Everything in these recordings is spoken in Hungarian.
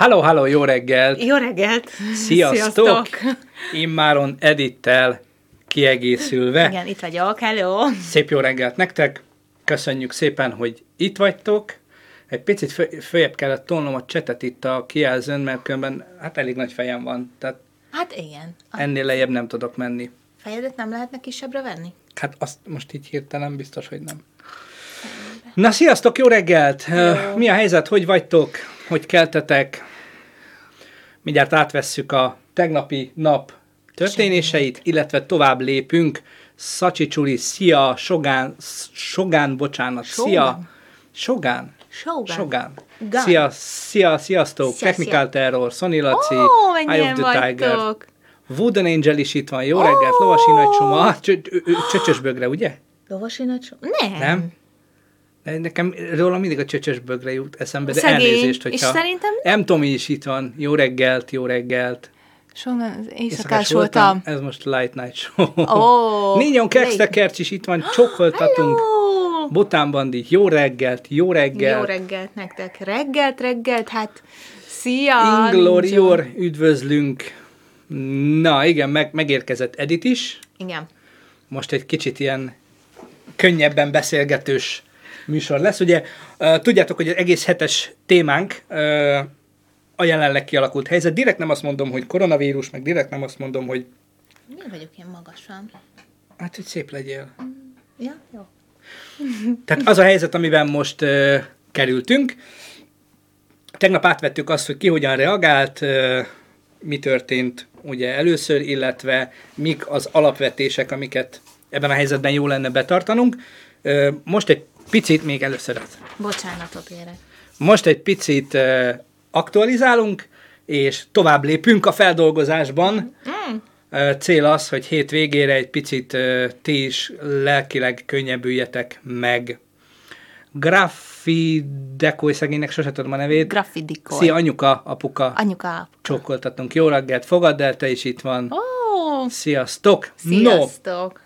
Halló, halló, jó reggelt! Jó reggelt! Sziasztok! Immáron Edittel kiegészülve. Igen, itt vagyok, hello! Szép jó reggelt nektek! Köszönjük szépen, hogy itt vagytok. Egy picit fö- följebb kellett tolnom a csetet itt a kijelzőn, mert különben hát elég nagy fejem van. Tehát Hát igen. Ennél lejjebb nem tudok menni. fejedet nem lehetne kisebbre venni? Hát azt most így hirtelen biztos, hogy nem. Na, sziasztok, jó reggelt! Ö, Mi a helyzet, hogy vagytok? Hogy keltetek? Mindjárt átvesszük a tegnapi nap történéseit, illetve tovább lépünk. Szacsi Csuli, szia! Sogán, Sogán, bocsánat, szia! Sogán? Shogun. Sogán. Gán. Szia, szia, sziasztok! Szia, Technical szia. Terror, Sonny Laci, Ó, Eye of the Tiger, vagytok! Wooden Angel is itt van, jó reggelt, Lovasi Nagy Csoma, Ah, csö- ö- ö- csöcsös bögre, ugye? Lovasi nagy so- Nem. Nem? Nekem róla mindig a csöcsös bögre jut eszembe, de Szegény. elnézést, hogyha... És szerintem M. Tomi is itt van. Jó reggelt, jó reggelt. Soha az éjszakás Éjszakás voltam. Ez most Light Night Show. Ó, Négyon Kextekercs is itt van, csokkoltatunk. Hello! Botán Bandi, jó reggelt, jó reggelt. Jó reggelt nektek. Reggelt, reggelt, hát szia! Inglorior, üdvözlünk. Na igen, meg, megérkezett Edit is. Igen. most egy kicsit ilyen könnyebben beszélgetős műsor lesz. Ugye tudjátok, hogy az egész hetes témánk a jelenleg kialakult helyzet. Direkt nem azt mondom, hogy koronavírus, meg direkt nem azt mondom, hogy Mi vagyok én magasan? hát, hogy szép legyél. Ja, jó. Tehát az a helyzet, amiben most uh, kerültünk. Tegnap átvettük azt, hogy ki hogyan reagált, uh, mi történt ugye először, illetve mik az alapvetések, amiket ebben a helyzetben jó lenne betartanunk. Uh, most egy picit, még először az. Bocsánatot érek. Most egy picit uh, aktualizálunk, és tovább lépünk a feldolgozásban. Mm. Uh, cél az, hogy hét végére egy picit uh, ti is lelkileg könnyebbüljetek meg. Graffi Dekoy szegénynek sose tudom a nevét. Graffidikor. Szia, anyuka, apuka, Anyuka. csókoltatunk. Jó reggelt, fogadd el, te is itt van. Ó, Sziasztok! No, sziasztok!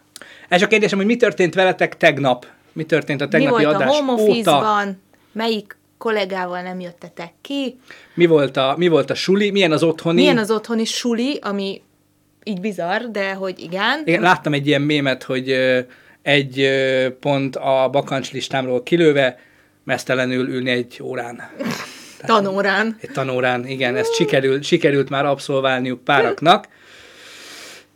ez a kérdésem, hogy mi történt veletek tegnap? Mi történt a Mi tegnapi volt a adás home óta? Melyik kollégával nem jöttetek ki? Mi volt, a, mi volt a suli? Milyen az otthoni? Milyen az otthoni suli, ami így bizarr, de hogy igen. Igen, láttam egy ilyen mémet, hogy egy pont a bakancs listámról kilőve mesztelenül ülni egy órán. Tanórán. Egy tanórán, igen, ezt sikerült, sikerült már abszolválniuk páraknak.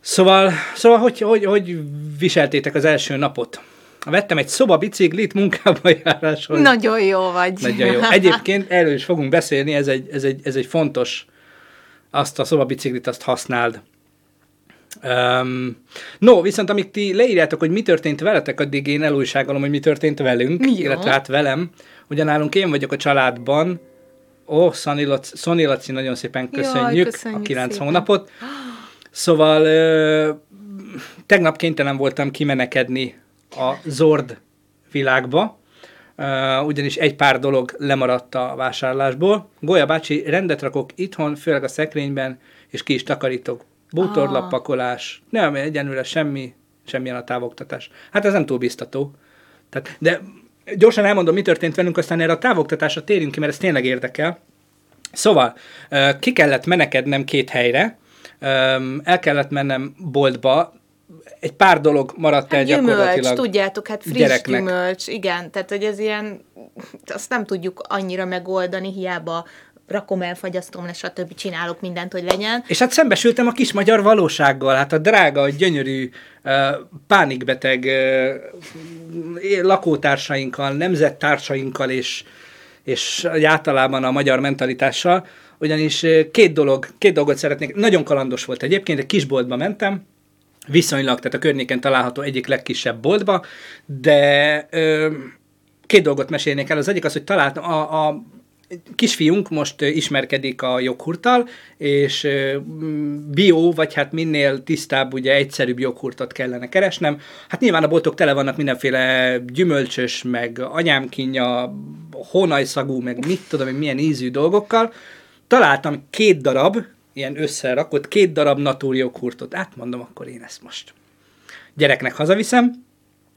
Szóval, szóval hogy, hogy, hogy viseltétek az első napot? Vettem egy szobabiciklit munkába járáshoz. Nagyon jó vagy. Nagyon jó. Egyébként erről is fogunk beszélni, ez egy, ez egy, ez egy fontos, azt a szobabiciklit azt használd. Um, no, viszont amíg ti leírjátok, hogy mi történt veletek, addig én elújságolom, hogy mi történt velünk, Jó. illetve hát velem. Ugyanálunk én vagyok a családban. Ó, Laci, Szani Laci, nagyon szépen Jaj, köszönjük, köszönjük a 9 szépen. hónapot. Szóval ö, tegnap kénytelen voltam kimenekedni a Zord világba, uh, ugyanis egy pár dolog lemaradt a vásárlásból. Golya bácsi, rendet rakok itthon, főleg a szekrényben, és ki is takarítok. Bútorlappakolás, nem, egyenlőre semmi, semmilyen a távoktatás. Hát ez nem túl biztató. Tehát, de gyorsan elmondom, mi történt velünk, aztán erre a távoktatásra térjünk ki, mert ez tényleg érdekel. Szóval, ö, ki kellett menekednem két helyre, el kellett mennem boltba, egy pár dolog maradt el Hát gyümölcs, gyakorlatilag. tudjátok, hát friss gyereknek. gyümölcs, igen, tehát hogy ez ilyen, azt nem tudjuk annyira megoldani, hiába rakom el, fagyasztom le, stb. csinálok mindent, hogy legyen. És hát szembesültem a kis magyar valósággal, hát a drága, gyönyörű, uh, pánikbeteg lakótársainkkal, nemzettársainkkal és, és általában a magyar mentalitással, ugyanis két dolog, két dolgot szeretnék, nagyon kalandos volt egyébként, egy kisboltba mentem, viszonylag, tehát a környéken található egyik legkisebb boltba, de ö, két dolgot mesélnék el. Az egyik az, hogy találtam, a, a kisfiunk most ismerkedik a joghurttal, és bio, vagy hát minél tisztább, ugye egyszerűbb joghurtot kellene keresnem. Hát nyilván a boltok tele vannak mindenféle gyümölcsös, meg anyámkínja, hónajszagú, meg mit tudom én, milyen ízű dolgokkal. Találtam két darab, ilyen összerakott, két darab natúr joghurtot. Átmondom, akkor én ezt most gyereknek hazaviszem.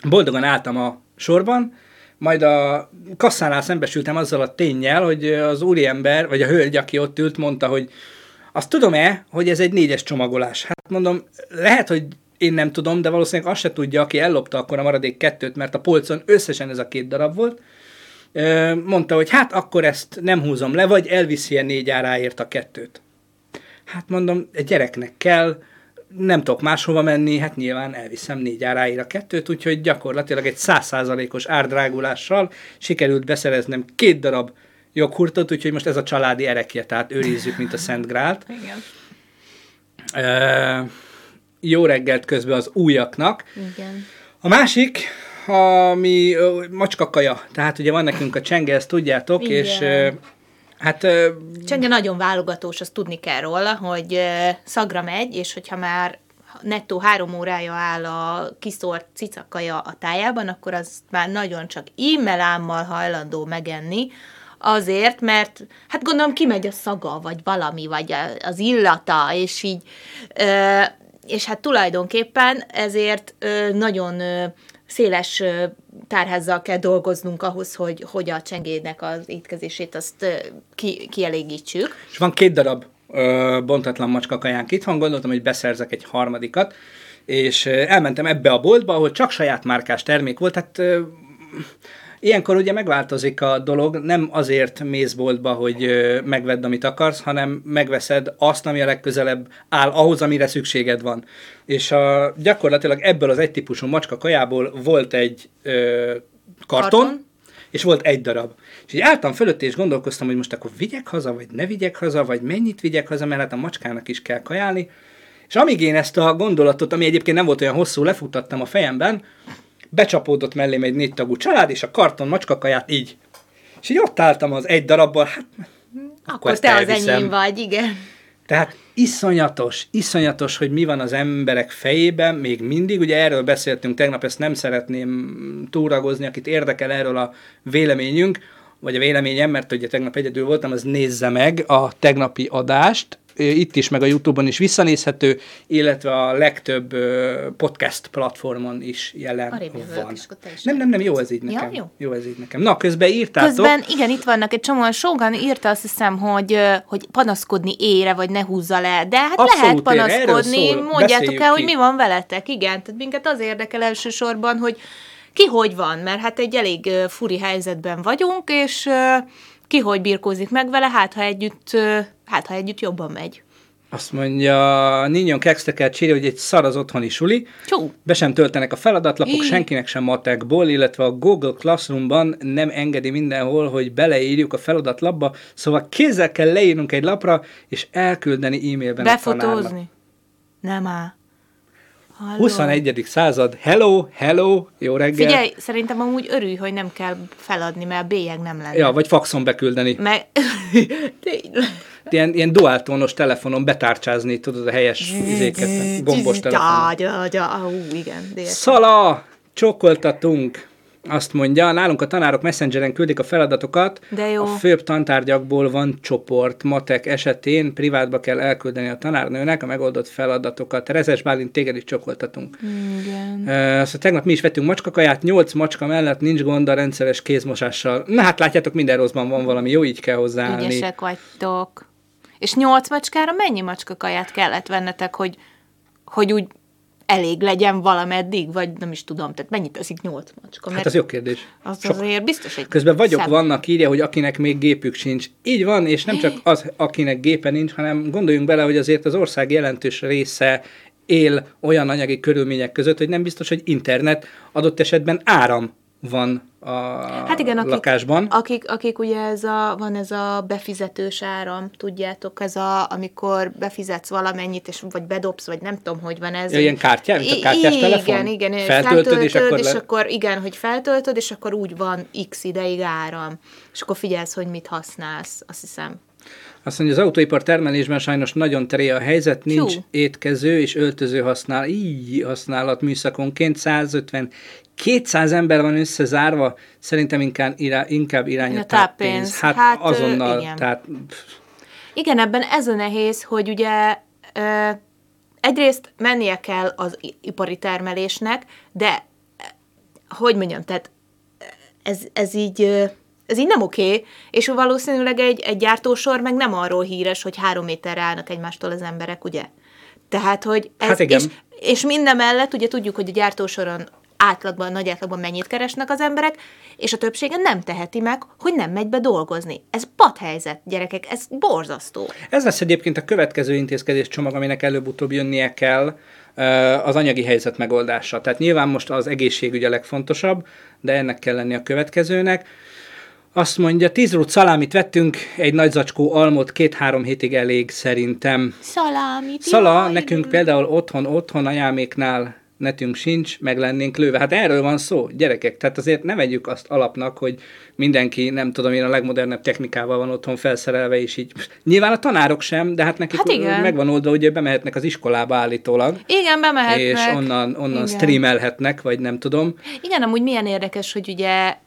Boldogan álltam a sorban, majd a kasszánál szembesültem azzal a tényel, hogy az úriember, vagy a hölgy, aki ott ült, mondta, hogy azt tudom-e, hogy ez egy négyes csomagolás? Hát mondom, lehet, hogy én nem tudom, de valószínűleg azt se tudja, aki ellopta akkor a maradék kettőt, mert a polcon összesen ez a két darab volt. Mondta, hogy hát akkor ezt nem húzom le, vagy elviszi a négy áráért a kettőt. Hát mondom, egy gyereknek kell, nem tudok máshova menni, hát nyilván elviszem négy áráért a kettőt, úgyhogy gyakorlatilag egy százszázalékos árdrágulással sikerült beszereznem két darab joghurtot, úgyhogy most ez a családi erekje, tehát őrizzük, mint a Szent Grált. Igen. E, jó reggelt közben az újaknak. Igen. A másik, ami macskakaja, tehát ugye van nekünk a csenge, ezt tudjátok, Igen. és hát... Csenge nagyon válogatós, azt tudni kell róla, hogy szagra megy, és hogyha már nettó három órája áll a kiszort cicakaja a tájában, akkor az már nagyon csak ímelámmal hajlandó megenni, azért, mert hát gondolom kimegy a szaga, vagy valami, vagy az illata, és így, és hát tulajdonképpen ezért nagyon széles tárházzal kell dolgoznunk ahhoz, hogy, hogy a csengének az étkezését azt ki, kielégítsük. És van két darab ö, bontatlan macskakajánk itthon, gondoltam, hogy beszerzek egy harmadikat, és elmentem ebbe a boltba, ahol csak saját márkás termék volt, tehát Ilyenkor ugye megváltozik a dolog, nem azért mész boltba, hogy megvedd, amit akarsz, hanem megveszed azt, ami a legközelebb áll ahhoz, amire szükséged van. És a, gyakorlatilag ebből az egy típusú macska kajából volt egy ö, karton, karton, és volt egy darab. És így álltam fölött, és gondolkoztam, hogy most akkor vigyek haza, vagy ne vigyek haza, vagy mennyit vigyek haza, mert hát a macskának is kell kajálni. És amíg én ezt a gondolatot, ami egyébként nem volt olyan hosszú, lefutattam a fejemben, becsapódott mellém egy négy tagú család, és a karton macskakaját így. És így ott álltam az egy darabbal, hát akkor, akkor te elviszem. az enyém vagy, igen. Tehát iszonyatos, iszonyatos, hogy mi van az emberek fejében, még mindig, ugye erről beszéltünk tegnap, ezt nem szeretném túragozni, akit érdekel erről a véleményünk, vagy a véleményem, mert ugye tegnap egyedül voltam, az nézze meg a tegnapi adást, itt is, meg a Youtube-on is visszanézhető, illetve a legtöbb podcast platformon is jelen van. Is, nem, nem, nem, jó ez így nekem. Ja, jó. jó ez így nekem. Na, közben írtátok. Közben, igen, itt vannak egy csomó, Sogan írta azt hiszem, hogy, hogy panaszkodni ére, vagy ne húzza le, de hát Abszolút lehet panaszkodni, szól, mondjátok el, ki. hogy mi van veletek, igen, tehát minket az érdekel elsősorban, hogy ki hogy van, mert hát egy elég furi helyzetben vagyunk, és ki hogy birkózik meg vele, hát ha együtt, hát ha együtt jobban megy. Azt mondja, Ninyon Kextekel csírja, hogy egy szar az otthoni suli. Csú. Be sem töltenek a feladatlapok, senkinek sem matekból, illetve a Google Classroomban nem engedi mindenhol, hogy beleírjuk a feladatlapba, szóval kézzel kell leírnunk egy lapra, és elküldeni e-mailben Befotózni. a tanárnak. Nem áll. Halló. 21. század, hello, hello, jó reggel. Figyelj, szerintem amúgy örülj, hogy nem kell feladni, mert a bélyeg nem lenne. Ja, vagy faxon beküldeni. Meg... ilyen, ilyen duáltónos telefonon betárcsázni, tudod, a helyes izéket, gombos telefonon. Ja, ja, ú, igen. Szala! Csókoltatunk! Azt mondja, nálunk a tanárok messengeren küldik a feladatokat, De jó. a főbb tantárgyakból van csoport, matek esetén privátba kell elküldeni a tanárnőnek a megoldott feladatokat. Rezes Bálint, téged is csokoltatunk. Igen. Szóval tegnap mi is vettünk macskakaját, nyolc macska mellett nincs gond a rendszeres kézmosással. Na hát látjátok, minden rosszban van valami, jó, így kell hozzáállni. Ügyesek vagytok. És nyolc macskára mennyi macskakaját kellett vennetek, hogy, hogy úgy elég legyen valameddig, vagy nem is tudom, tehát mennyit teszik nyolc macska? Hát az jó kérdés. Az Sok. azért biztos egy Közben vagyok szem. vannak, írja, hogy akinek még gépük sincs. Így van, és nem csak az, akinek gépe nincs, hanem gondoljunk bele, hogy azért az ország jelentős része él olyan anyagi körülmények között, hogy nem biztos, hogy internet, adott esetben áram van a hát igen, akik, lakásban. Akik, akik ugye ez a, van ez a befizetős áram, tudjátok, ez a, amikor befizetsz valamennyit, és vagy bedobsz, vagy nem tudom, hogy van ez. Ilyen kártya, mint a kártyás igen, telefon? Igen, igen. Feltöltöd, feltöltöd és, akkor, és le... akkor igen, hogy feltöltöd, és akkor úgy van x ideig áram. És akkor figyelsz, hogy mit használsz, azt hiszem. Azt mondja, az autóipar termelésben sajnos nagyon teré a helyzet, nincs Hú. étkező és öltöző használ, így használat műszakonként, 150 200 ember van összezárva, szerintem inkább, irá, inkább irány a, táppénz. Hát, hát azonnal, igen. tehát... Igen, ebben ez a nehéz, hogy ugye ö, egyrészt mennie kell az ipari termelésnek, de hogy mondjam, tehát ez, ez így ez így nem oké, és valószínűleg egy, egy gyártósor meg nem arról híres, hogy három méterre állnak egymástól az emberek, ugye? Tehát, hogy ez, Hát igen. És, és minden mellett ugye tudjuk, hogy a gyártósoron átlagban, nagy átlagban mennyit keresnek az emberek, és a többsége nem teheti meg, hogy nem megy be dolgozni. Ez padhelyzet, gyerekek, ez borzasztó. Ez lesz egyébként a következő intézkedés csomag, aminek előbb-utóbb jönnie kell, az anyagi helyzet megoldása. Tehát nyilván most az egészségügy a legfontosabb, de ennek kell lenni a következőnek. Azt mondja, tíz rút szalámit vettünk, egy nagy zacskó almot, két-három hétig elég szerintem. Szalámi. Szala, nekünk például otthon, otthon anyáméknál netünk sincs, meg lennénk lőve. Hát erről van szó, gyerekek. Tehát azért ne vegyük azt alapnak, hogy mindenki, nem tudom én, a legmodernebb technikával van otthon felszerelve, és így. Nyilván a tanárok sem, de hát nekik Hát igen. megvan oldva, hogy bemehetnek az iskolába állítólag, Igen, bemehetnek. és onnan, onnan Igen. streamelhetnek, vagy nem tudom. Igen, amúgy milyen érdekes, hogy ugye,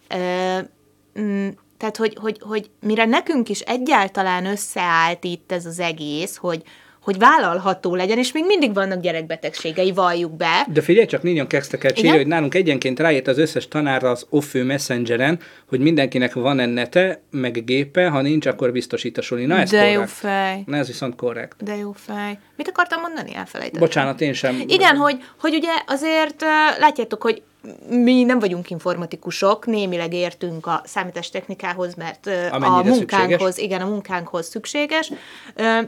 mm, tehát hogy, hogy, hogy mire nekünk is egyáltalán összeállt itt ez az egész, hogy, hogy vállalható legyen, és még mindig vannak gyerekbetegségei, valljuk be. De figyelj csak, Nínyon Kexteket Igen? írja, hogy nálunk egyenként rájött az összes tanárra az Offő Messengeren, hogy mindenkinek van-e nete, meg gépe, ha nincs, akkor biztosít a suli. Na ez De jó korrekt. fej. Na ez viszont korrekt. De jó fej. Mit akartam mondani? Elfelejtettem. Bocsánat, én sem. Igen, hogy, hogy ugye azért látjátok, hogy mi nem vagyunk informatikusok, némileg értünk a számítástechnikához, mert uh, a Amennyire munkánkhoz, szükséges. igen, a munkánkhoz szükséges,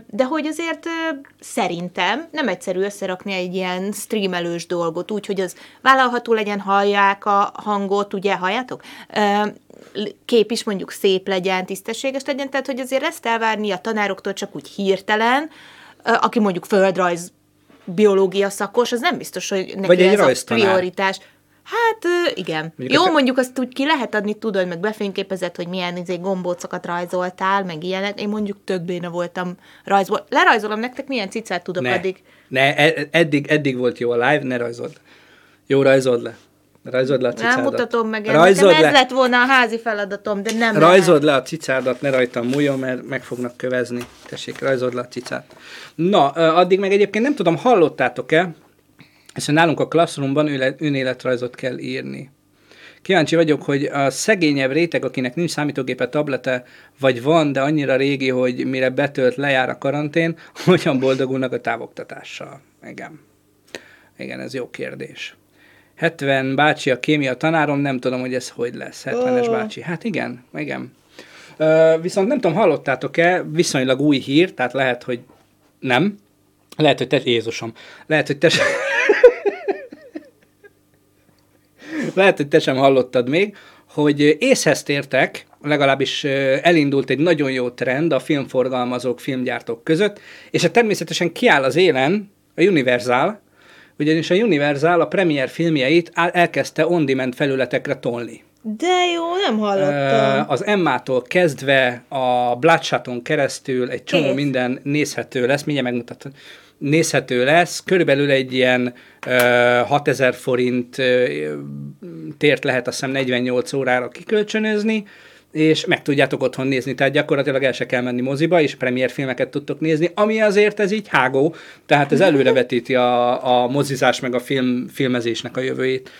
de hogy azért szerintem nem egyszerű összerakni egy ilyen streamelős dolgot, úgy, hogy az vállalható legyen, hallják a hangot, ugye, halljátok? Kép is mondjuk szép legyen, tisztességes legyen, tehát hogy azért ezt elvárni a tanároktól csak úgy hirtelen, aki mondjuk földrajz biológia szakos, az nem biztos, hogy neki Vagy egy ez a rajztanár. prioritás. Hát igen. Mondjuk Jó, a- mondjuk azt úgy ki lehet adni, tudod, meg befényképezett, hogy milyen izé, gombócokat rajzoltál, meg ilyenek. Én mondjuk tök béna voltam rajzból. Lerajzolom nektek, milyen cicát tudok ne, addig. ne, e- eddig, eddig volt jó a live, ne rajzold. Jó, rajzold le. Rajzold le a cicádat. Nem mutatom meg, Rajzold nekem ez le. lett volna a házi feladatom, de nem Rajzold le a cicádat, ne rajtam múljon, mert meg fognak kövezni. Tessék, rajzold le a cicát. Na, addig meg egyébként nem tudom, hallottátok-e, hiszen nálunk a Classroomban önéletrajzot kell írni. Kíváncsi vagyok, hogy a szegényebb réteg, akinek nincs számítógépe, tablete, vagy van, de annyira régi, hogy mire betölt, lejár a karantén, hogyan boldogulnak a távoktatással. Igen. Igen, ez jó kérdés. 70 bácsi a kémia tanárom, nem tudom, hogy ez hogy lesz. 70-es bácsi. Hát igen, igen. Ö, viszont nem tudom, hallottátok-e, viszonylag új hír, tehát lehet, hogy nem. Lehet, hogy te, Jézusom, lehet, hogy te lehet, hogy te sem hallottad még, hogy észhez tértek, legalábbis elindult egy nagyon jó trend a filmforgalmazók, filmgyártók között, és hát természetesen kiáll az élen a Universal, ugyanis a Universal a premier filmjeit elkezdte on-demand felületekre tolni. De jó, nem hallottam. Az Emmától kezdve a Bloodshoton keresztül egy csomó Kész. minden nézhető lesz, mindjárt megmutatom, nézhető lesz, körülbelül egy ilyen ö, 6000 forint tért lehet azt hiszem 48 órára kikölcsönözni, és meg tudjátok otthon nézni, tehát gyakorlatilag el se kell menni moziba, és premier filmeket tudtok nézni, ami azért ez így hágó, tehát ez előrevetíti a, a mozizás meg a film, filmezésnek a jövőjét.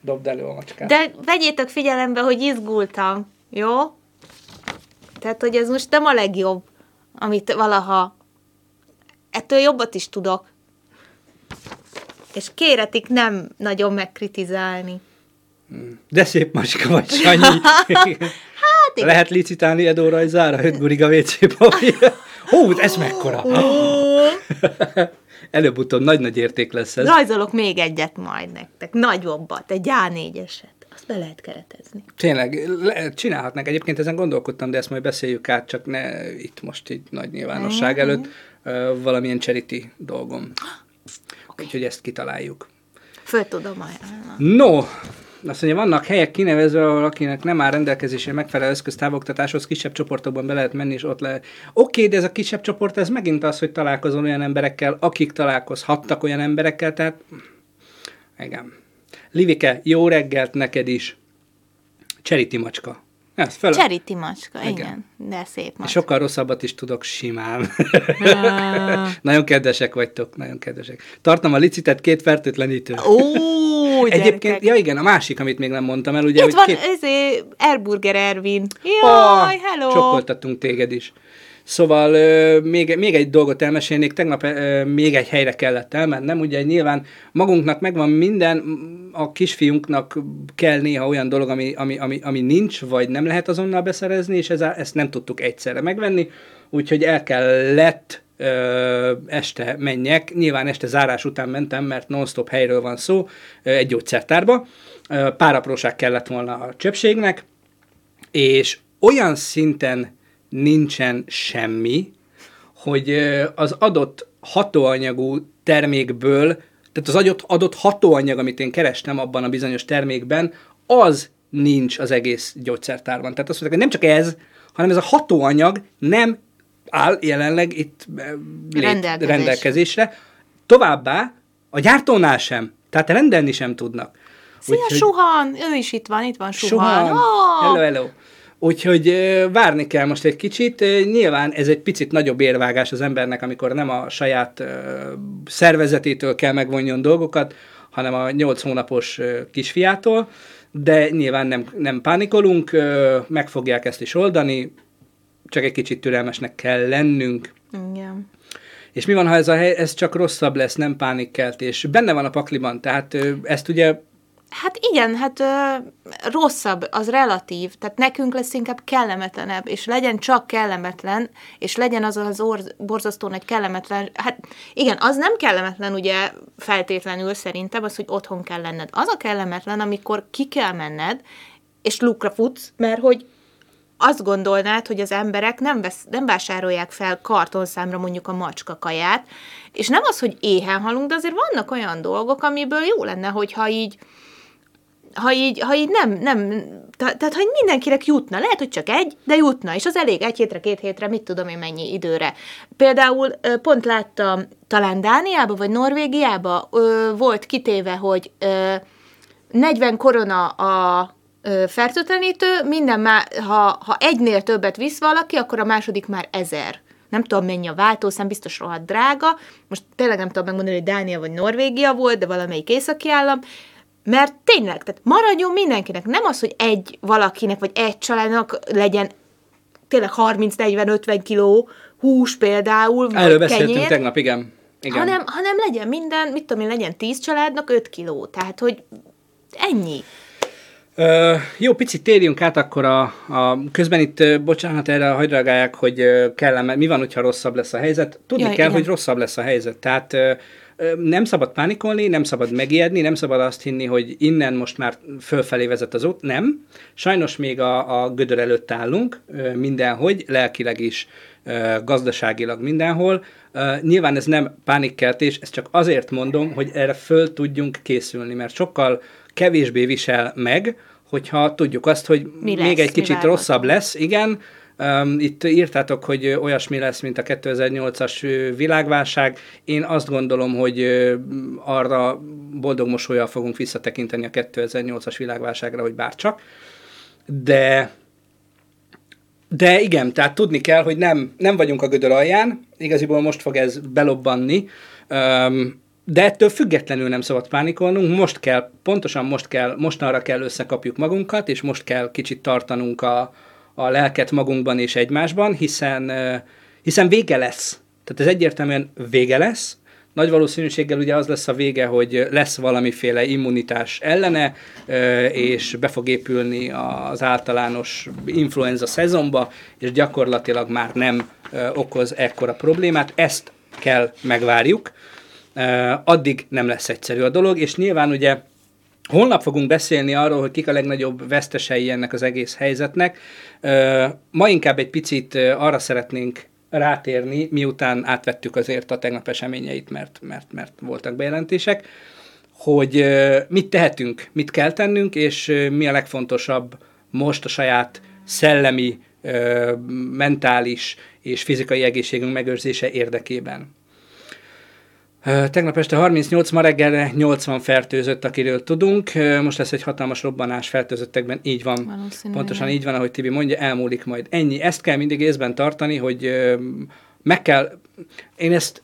Dobd elő a macskát. De vegyétek figyelembe, hogy izgultam, jó? Tehát, hogy ez most nem a legjobb, amit valaha... Ettől jobbat is tudok. És kéretik nem nagyon megkritizálni. De szép macska vagy, Sanyi. hát igen. Lehet licitálni Edo rajzára, 5 guriga WC papír. Hú, ez mekkora! Előbb-utóbb nagy-nagy érték lesz ez. Rajzolok még egyet majd nektek. Nagyobbat, egy A4-eset. Azt be lehet keretezni. Tényleg, le, csinálhatnak. Egyébként ezen gondolkodtam, de ezt majd beszéljük át, csak ne itt most így nagy nyilvánosság Mhm. előtt. Valamilyen charity dolgom. Úgyhogy ezt kitaláljuk. Föl tudom ajánlani. No, azt mondja, vannak helyek kinevezve, ahol akinek nem áll rendelkezésre megfelelő eszköz távoktatáshoz, kisebb csoportokban be lehet menni, és ott lehet. Oké, de ez a kisebb csoport, ez megint az, hogy találkozol olyan emberekkel, akik találkozhattak olyan emberekkel, tehát igen. Livike, jó reggelt neked is. Cseriti macska. Ez föl... Charity macska, igen. Igen. De szép És macska. sokkal rosszabbat is tudok simán. Nagyon kedvesek vagytok, nagyon kedvesek. Tartom a licitet két fertőtlenítő. Ó, Egyébként, gyerekek. ja igen, a másik, amit még nem mondtam el, ugye, Itt van két... ezé, Erburger Ervin. Jaj, hello! Csokkoltattunk téged is. Szóval még, még egy dolgot elmesélnék, tegnap még egy helyre kellett elmennem, ugye nyilván magunknak megvan minden, a kisfiunknak kell néha olyan dolog, ami, ami, ami, ami nincs, vagy nem lehet azonnal beszerezni, és ez, ezt nem tudtuk egyszerre megvenni, úgyhogy el kellett este menjek, nyilván este zárás után mentem, mert non-stop helyről van szó, egy gyógyszertárba, pár apróság kellett volna a csöpségnek, és olyan szinten nincsen semmi, hogy az adott hatóanyagú termékből, tehát az adott, adott hatóanyag, amit én kerestem abban a bizonyos termékben, az nincs az egész gyógyszertárban. Tehát azt mondták, hogy nem csak ez, hanem ez a hatóanyag nem áll jelenleg itt lét, Rendelkezésre. rendelkezésre. Továbbá a gyártónál sem. Tehát rendelni sem tudnak. Szia, Úgyhogy- Suhan! Ő is itt van, itt van Suhan. Suhan! Oh! Hello, hello! Úgyhogy várni kell most egy kicsit. Nyilván ez egy picit nagyobb érvágás az embernek, amikor nem a saját szervezetétől kell megvonjon dolgokat, hanem a 8 hónapos kisfiától, de nyilván nem, nem pánikolunk, meg fogják ezt is oldani, csak egy kicsit türelmesnek kell lennünk. Igen. És mi van, ha ez a hely, ez csak rosszabb lesz, nem pánikkeltés? Benne van a pakliban, tehát ezt ugye Hát igen, hát ö, rosszabb, az relatív, tehát nekünk lesz inkább kellemetlenebb, és legyen csak kellemetlen, és legyen az az orz, borzasztó nagy kellemetlen, hát igen, az nem kellemetlen ugye feltétlenül szerintem, az, hogy otthon kell lenned. Az a kellemetlen, amikor ki kell menned, és lukra futsz, mert hogy azt gondolnád, hogy az emberek nem, vesz, nem vásárolják fel kartonszámra mondjuk a macska kaját, és nem az, hogy éhen halunk, de azért vannak olyan dolgok, amiből jó lenne, hogyha így ha így, ha így nem, nem te- tehát ha mindenkinek jutna, lehet, hogy csak egy, de jutna, és az elég egy hétre, két hétre, mit tudom én mennyi időre. Például pont láttam, talán Dániába vagy Norvégiába ö, volt kitéve, hogy ö, 40 korona a ö, fertőtlenítő, minden már, ha, ha egynél többet visz valaki, akkor a második már ezer. Nem tudom, mennyi a váltószám, biztos rohadt drága. Most tényleg nem tudom megmondani, hogy Dánia vagy Norvégia volt, de valamelyik északi állam. Mert tényleg, tehát maradjon mindenkinek. Nem az, hogy egy valakinek, vagy egy családnak legyen tényleg 30-40-50 kiló hús például, erről beszéltünk kenyér, tegnap, igen. igen. hanem, hanem legyen minden, mit tudom én, legyen 10 családnak 5 kiló. Tehát, hogy ennyi. Ö, jó, picit térjünk át akkor a, a közben itt, bocsánat, erre hagyd reagálják, hogy ö, kellene, mi van, hogyha rosszabb lesz a helyzet. Tudni Jaj, kell, igen. hogy rosszabb lesz a helyzet. Tehát nem szabad pánikolni, nem szabad megijedni, nem szabad azt hinni, hogy innen most már fölfelé vezet az út. Nem. Sajnos még a, a gödör előtt állunk, mindenhogy, lelkileg is, gazdaságilag mindenhol. Nyilván ez nem pánikkeltés, ezt csak azért mondom, hogy erre föl tudjunk készülni, mert sokkal kevésbé visel meg, hogyha tudjuk azt, hogy Mi még lesz, egy mi kicsit rosszabb lesz, igen. Itt írtátok, hogy olyasmi lesz, mint a 2008-as ö, világválság. Én azt gondolom, hogy arra boldog mosolyal fogunk visszatekinteni a 2008-as világválságra, hogy bárcsak. De de igen, tehát tudni kell, hogy nem, nem vagyunk a gödör alján, igaziból most fog ez belobbanni, de ettől függetlenül nem szabad pánikolnunk, most kell, pontosan most kell, mostanra kell összekapjuk magunkat, és most kell kicsit tartanunk a, a lelket magunkban és egymásban, hiszen, hiszen vége lesz. Tehát ez egyértelműen vége lesz, nagy valószínűséggel ugye az lesz a vége, hogy lesz valamiféle immunitás ellene, és be fog épülni az általános influenza szezonba, és gyakorlatilag már nem okoz ekkora problémát. Ezt kell megvárjuk. Addig nem lesz egyszerű a dolog, és nyilván ugye Holnap fogunk beszélni arról, hogy kik a legnagyobb vesztesei ennek az egész helyzetnek. Ma inkább egy picit arra szeretnénk rátérni, miután átvettük azért a tegnap eseményeit, mert, mert, mert voltak bejelentések, hogy mit tehetünk, mit kell tennünk, és mi a legfontosabb most a saját szellemi, mentális és fizikai egészségünk megőrzése érdekében. Tegnap este 38, ma reggelre 80 fertőzött, akiről tudunk. Most lesz egy hatalmas robbanás fertőzöttekben, így van. Pontosan így van, ahogy Tibi mondja, elmúlik majd. Ennyi. Ezt kell mindig észben tartani, hogy meg kell, én ezt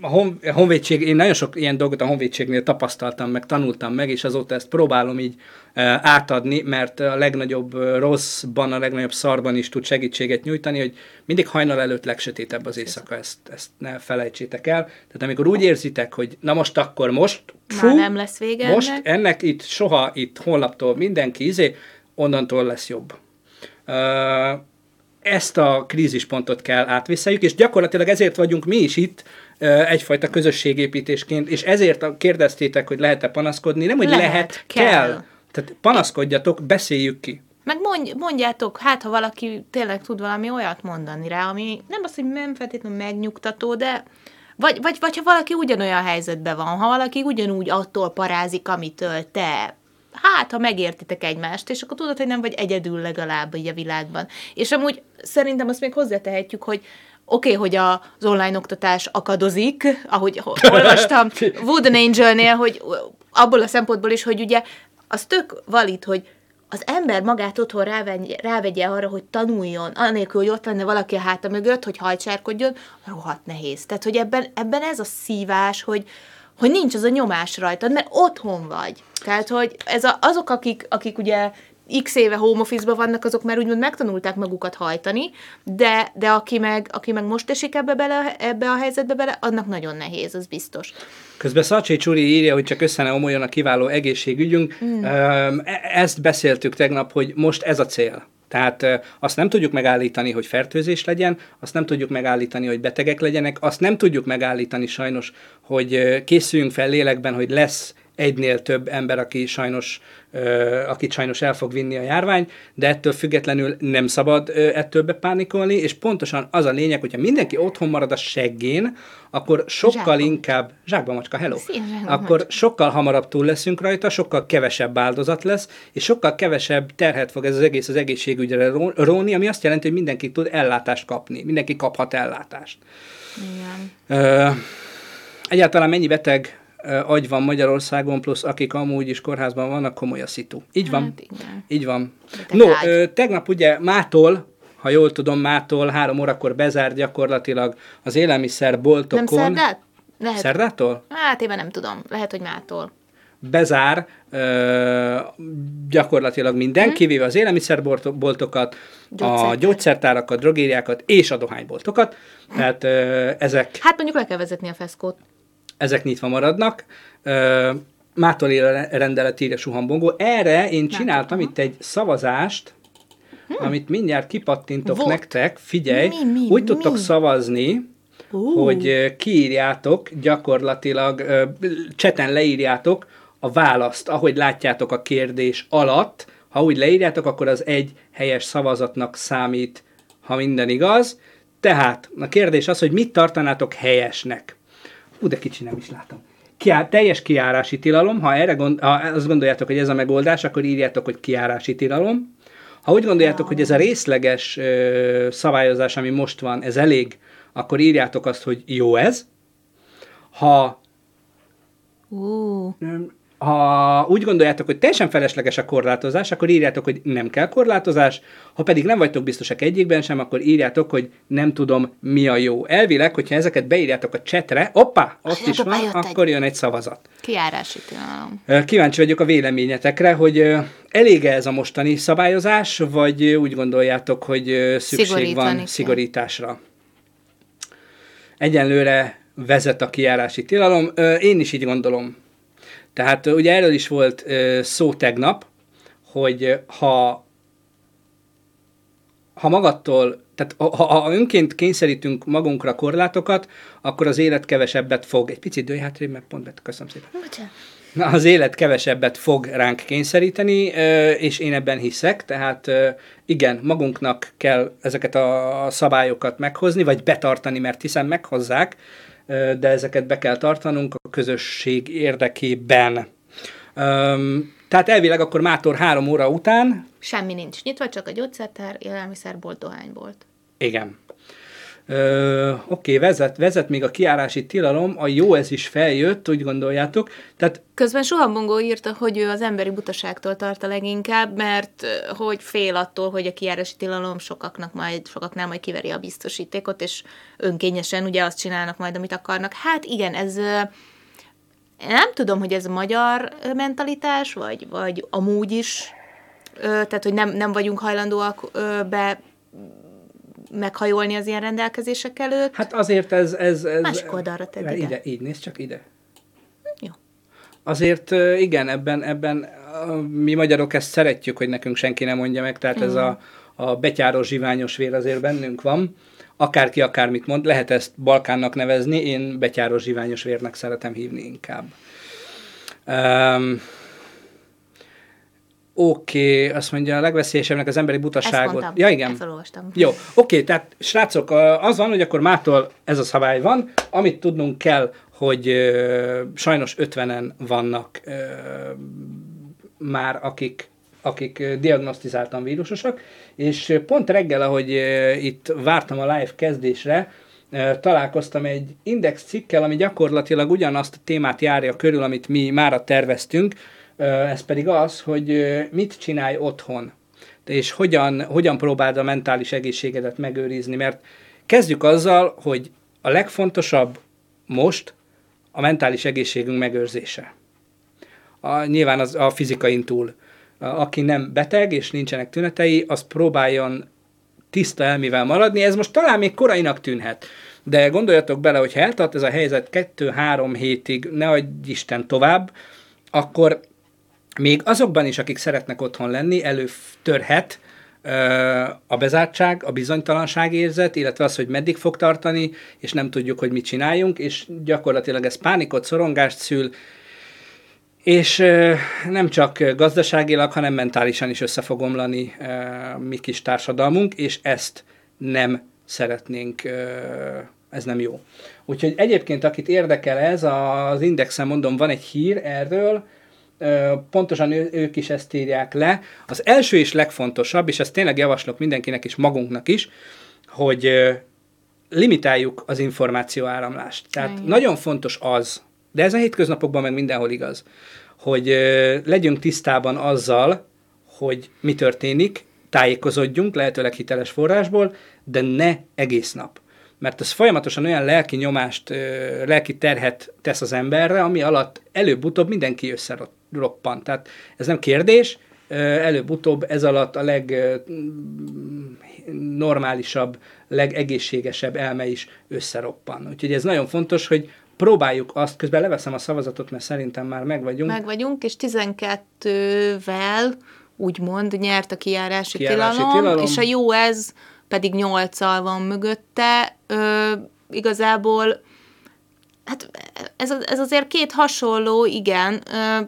a, hon, a honvédség, én nagyon sok ilyen dolgot a honvédségnél tapasztaltam, meg tanultam meg, és azóta ezt próbálom így átadni, mert a legnagyobb rosszban, a legnagyobb szarban is tud segítséget nyújtani, hogy mindig hajnal előtt legsötétebb az éjszaka, ezt, ezt ne felejtsétek el. Tehát amikor úgy érzitek, hogy na most akkor most, fú, Már nem lesz vége most ennek. ennek itt soha, itt holnaptól mindenki izé, onnantól lesz jobb. Uh, ezt a krízispontot kell átvisszeljük, és gyakorlatilag ezért vagyunk mi is itt, egyfajta közösségépítésként, és ezért kérdeztétek, hogy lehet-e panaszkodni, nem, hogy lehet, lehet kell. kell. Tehát panaszkodjatok, beszéljük ki. Meg mondj, mondjátok, hát ha valaki tényleg tud valami olyat mondani rá, ami nem az, hogy nem feltétlenül megnyugtató, de vagy, vagy, vagy ha valaki ugyanolyan helyzetben van, ha valaki ugyanúgy attól parázik, amitől te hát, ha megértitek egymást, és akkor tudod, hogy nem vagy egyedül legalább így a világban. És amúgy szerintem azt még hozzátehetjük, hogy oké, okay, hogy az online oktatás akadozik, ahogy olvastam Wooden Angel-nél, hogy abból a szempontból is, hogy ugye az tök valid, hogy az ember magát otthon rávegye, rávegye arra, hogy tanuljon, anélkül, hogy ott lenne valaki a háta mögött, hogy hajtsárkodjon, rohadt nehéz. Tehát, hogy ebben, ebben ez a szívás, hogy, hogy nincs az a nyomás rajtad, mert otthon vagy. Tehát, hogy ez a, azok, akik, akik ugye x éve home office vannak, azok már úgymond megtanulták magukat hajtani, de, de aki, meg, aki meg most esik ebbe, bele, ebbe a helyzetbe bele, annak nagyon nehéz, az biztos. Közben Szacsé Csuri írja, hogy csak össze ne omoljon a kiváló egészségügyünk. Mm. Ezt beszéltük tegnap, hogy most ez a cél. Tehát azt nem tudjuk megállítani, hogy fertőzés legyen, azt nem tudjuk megállítani, hogy betegek legyenek, azt nem tudjuk megállítani sajnos, hogy készüljünk fel lélekben, hogy lesz egynél több ember, aki sajnos, akit sajnos el fog vinni a járvány, de ettől függetlenül nem szabad ettől bepánikolni, és pontosan az a lényeg, hogyha mindenki otthon marad a seggén, akkor sokkal Zsákba. inkább, zsákba macska, hello, akkor macska. sokkal hamarabb túl leszünk rajta, sokkal kevesebb áldozat lesz, és sokkal kevesebb terhet fog ez az egész az egészségügyre róni, ami azt jelenti, hogy mindenki tud ellátást kapni, mindenki kaphat ellátást. Igen. Egyáltalán mennyi beteg agy van Magyarországon, plusz akik amúgy is kórházban vannak, komoly a szitu. Így van. Hát, igen. Így van. No, ö, tegnap ugye mától, ha jól tudom, mától három órakor bezárt gyakorlatilag az élelmiszerboltokon. Nem szerdát? Lehet. Szerdától? Hát én nem tudom. Lehet, hogy mától. Bezár ö, gyakorlatilag minden, hmm. kivéve az élelmiszerboltokat, a gyógyszertárakat, drogériákat és a dohányboltokat. Tehát ö, ezek... Hát mondjuk le kell vezetni a feszkót ezek nyitva maradnak. Mától él rendelet írja suhambongó. Erre én csináltam itt egy szavazást, hmm. amit mindjárt kipattintok Volt. nektek. Figyelj, mi, mi, úgy mi? tudtok szavazni, uh. hogy kiírjátok gyakorlatilag, cseten leírjátok a választ, ahogy látjátok a kérdés alatt. Ha úgy leírjátok, akkor az egy helyes szavazatnak számít, ha minden igaz. Tehát a kérdés az, hogy mit tartanátok helyesnek. Hú, de kicsi nem is látom. Kiá, teljes kiárási tilalom, ha erre gond, ha azt gondoljátok, hogy ez a megoldás, akkor írjátok, hogy kiárási tilalom. Ha úgy gondoljátok, hogy ez a részleges ö, szabályozás, ami most van, ez elég, akkor írjátok azt, hogy jó ez. Ha uh ha úgy gondoljátok, hogy teljesen felesleges a korlátozás, akkor írjátok, hogy nem kell korlátozás, ha pedig nem vagytok biztosak egyikben sem, akkor írjátok, hogy nem tudom, mi a jó. Elvileg, hogyha ezeket beírjátok a csetre, oppá, ott hát, is van, akkor jön egy szavazat. Kiárási tilalom. Kíváncsi vagyok a véleményetekre, hogy elég ez a mostani szabályozás, vagy úgy gondoljátok, hogy szükség van kell. szigorításra? Egyenlőre vezet a kiárási tilalom. Én is így gondolom. Tehát ugye erről is volt szó tegnap, hogy ha, ha magattól, tehát ha, ha önként kényszerítünk magunkra korlátokat, akkor az élet kevesebbet fog, egy picit dőj hátrébb, mert pont bet, köszönöm szépen. Bocsánat. Na, az élet kevesebbet fog ránk kényszeríteni, és én ebben hiszek, tehát igen, magunknak kell ezeket a szabályokat meghozni, vagy betartani, mert hiszen meghozzák, de ezeket be kell tartanunk a közösség érdekében. Tehát elvileg akkor mátor három óra után... Semmi nincs nyitva, csak a gyógyszertár, élelmiszerbolt, dohánybolt. Igen. Ö, oké, vezet, vezet még a kiárási tilalom, a jó ez is feljött, úgy gondoljátok. Tehát Közben Suhambongó írta, hogy ő az emberi butaságtól tart a leginkább, mert hogy fél attól, hogy a kiárási tilalom sokaknak majd, sokaknál majd kiveri a biztosítékot, és önkényesen ugye azt csinálnak majd, amit akarnak. Hát igen, ez nem tudom, hogy ez magyar mentalitás, vagy, vagy amúgy is, tehát, hogy nem, nem vagyunk hajlandóak be meghajolni az ilyen rendelkezések előtt. hát azért ez... ez, ez Másik oldalra tedd ide. ide. Így, nézd csak ide. Jó. Azért igen, ebben, ebben mi magyarok ezt szeretjük, hogy nekünk senki nem mondja meg, tehát ez a, a betyáros zsiványos vér azért bennünk van. Akárki akármit mond, lehet ezt Balkánnak nevezni, én betyáros zsiványos vérnek szeretem hívni inkább. Um, Oké, okay, azt mondja, a legveszélyesebbnek az emberi Ezt butaságot. mondtam. Ja, igen. Ezt felolvastam. Jó, oké, tehát srácok, az van, hogy akkor mától ez a szabály van, amit tudnunk kell, hogy ö, sajnos 50-en vannak ö, már, akik, akik diagnosztizáltan vírusosak, és pont reggel, ahogy itt vártam a live kezdésre, találkoztam egy index cikkel, ami gyakorlatilag ugyanazt a témát járja körül, amit mi mára terveztünk, ez pedig az, hogy mit csinálj otthon és hogyan, hogyan próbáld a mentális egészségedet megőrizni, mert kezdjük azzal, hogy a legfontosabb most a mentális egészségünk megőrzése. A, nyilván az a fizikain túl. Aki nem beteg és nincsenek tünetei, az próbáljon tiszta elmivel maradni. Ez most talán még korainak tűnhet, de gondoljatok bele, hogy eltart ez a helyzet kettő-három hétig, ne adj Isten tovább, akkor még azokban is, akik szeretnek otthon lenni, előtörhet a bezártság, a bizonytalanság érzet, illetve az, hogy meddig fog tartani, és nem tudjuk, hogy mit csináljunk, és gyakorlatilag ez pánikot, szorongást szül, és nem csak gazdaságilag, hanem mentálisan is össze fog omlani mi kis társadalmunk, és ezt nem szeretnénk, ez nem jó. Úgyhogy egyébként, akit érdekel ez, az Indexen mondom, van egy hír erről, pontosan ő, ők is ezt írják le. Az első és legfontosabb, és ezt tényleg javaslok mindenkinek és magunknak is, hogy limitáljuk az információ áramlást. Tehát Igen. nagyon fontos az, de ez a hétköznapokban meg mindenhol igaz, hogy legyünk tisztában azzal, hogy mi történik, tájékozódjunk lehetőleg hiteles forrásból, de ne egész nap. Mert ez folyamatosan olyan lelki nyomást, lelki terhet tesz az emberre, ami alatt előbb-utóbb mindenki összeroppan. Tehát ez nem kérdés, előbb-utóbb ez alatt a legnormálisabb, legegészségesebb elme is összeroppan. Úgyhogy ez nagyon fontos, hogy próbáljuk azt, közben leveszem a szavazatot, mert szerintem már meg vagyunk. Meg vagyunk, és 12-vel úgymond nyert a kijárási, Kijárási tilalom, tilalom. és a jó ez pedig 8 van mögötte. Ö, igazából hát ez, ez azért két hasonló, igen. Ö,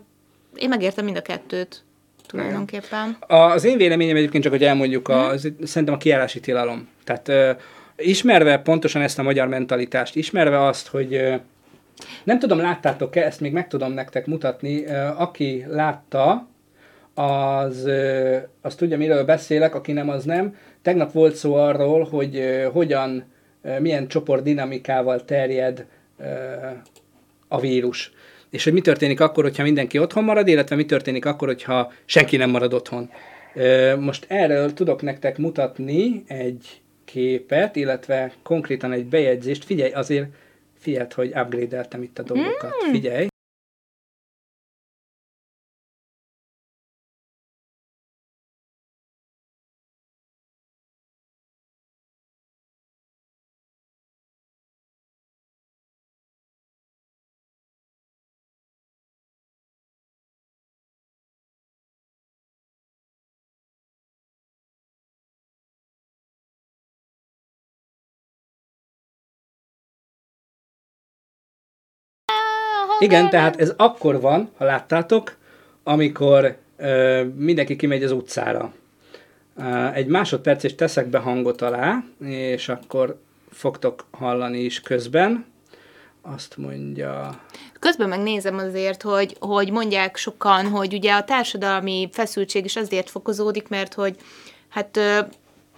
én megértem mind a kettőt tulajdonképpen. Az én véleményem egyébként csak, hogy elmondjuk, a, az, szerintem a kiárási tilalom. Tehát ö, ismerve pontosan ezt a magyar mentalitást, ismerve azt, hogy ö, nem tudom, láttátok-e, ezt még meg tudom nektek mutatni, ö, aki látta, az, az tudja, miről beszélek, aki nem, az nem. Tegnap volt szó arról, hogy hogyan, milyen csoport dinamikával terjed a vírus. És hogy mi történik akkor, hogyha mindenki otthon marad, illetve mi történik akkor, hogyha senki nem marad otthon. Most erről tudok nektek mutatni egy képet, illetve konkrétan egy bejegyzést. Figyelj, azért figyeld, hogy upgrade-eltem itt a dolgokat. Figyelj. Igen, tehát ez akkor van, ha láttátok, amikor ö, mindenki kimegy az utcára. Egy másodperc, és teszek be hangot alá, és akkor fogtok hallani is közben. Azt mondja... Közben megnézem azért, hogy, hogy mondják sokan, hogy ugye a társadalmi feszültség is azért fokozódik, mert hogy hát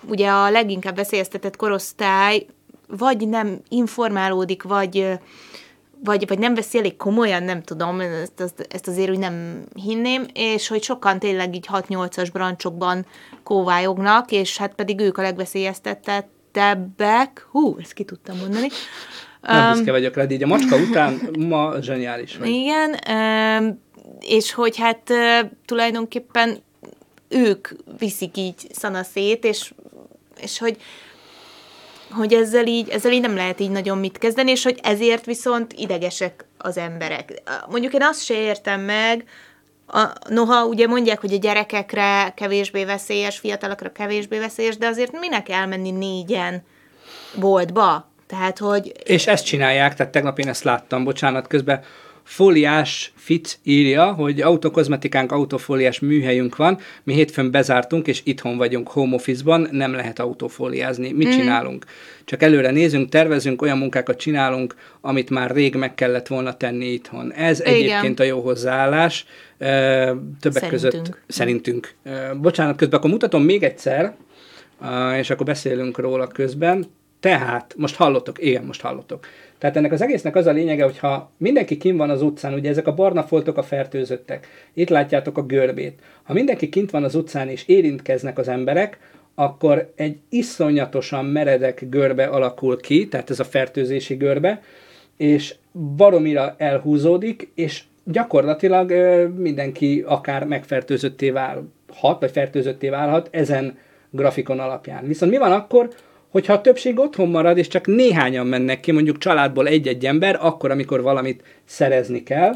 ugye a leginkább veszélyeztetett korosztály vagy nem informálódik, vagy vagy, vagy nem veszi elég komolyan, nem tudom, ezt, ezt, ezt azért úgy nem hinném, és hogy sokan tényleg így 6-8-as brancsokban kóvályognak, és hát pedig ők a legveszélyeztetettebbek. Hú, ezt ki tudtam mondani. Nem büszke vagyok rád, így a macska után ma zseniális vagy. Igen, um, és hogy hát uh, tulajdonképpen ők viszik így szanaszét, és, és hogy hogy ezzel így, ezzel így nem lehet így nagyon mit kezdeni, és hogy ezért viszont idegesek az emberek. Mondjuk én azt se értem meg, a, noha ugye mondják, hogy a gyerekekre kevésbé veszélyes, fiatalokra kevésbé veszélyes, de azért minek elmenni négyen boltba? Tehát, hogy... És ezt csinálják, tehát tegnap én ezt láttam, bocsánat, közben Fóliás Fit írja, hogy autokozmetikánk, autofóliás műhelyünk van, mi hétfőn bezártunk, és itthon vagyunk home office-ban, nem lehet autofóliázni. Mit mm. csinálunk? Csak előre nézünk, tervezünk, olyan munkákat csinálunk, amit már rég meg kellett volna tenni itthon. Ez Igen. egyébként a jó hozzáállás. Többek szerintünk. között szerintünk. Bocsánat, közben akkor mutatom még egyszer, és akkor beszélünk róla közben. Tehát, most hallottok, igen, most hallottok. Tehát ennek az egésznek az a lényege, hogy ha mindenki kim van az utcán, ugye ezek a barna foltok a fertőzöttek, itt látjátok a görbét. Ha mindenki kint van az utcán és érintkeznek az emberek, akkor egy iszonyatosan meredek görbe alakul ki, tehát ez a fertőzési görbe, és baromira elhúzódik, és gyakorlatilag mindenki akár megfertőzötté válhat, vagy fertőzötté válhat ezen grafikon alapján. Viszont mi van akkor, hogyha a többség otthon marad, és csak néhányan mennek ki, mondjuk családból egy-egy ember, akkor, amikor valamit szerezni kell,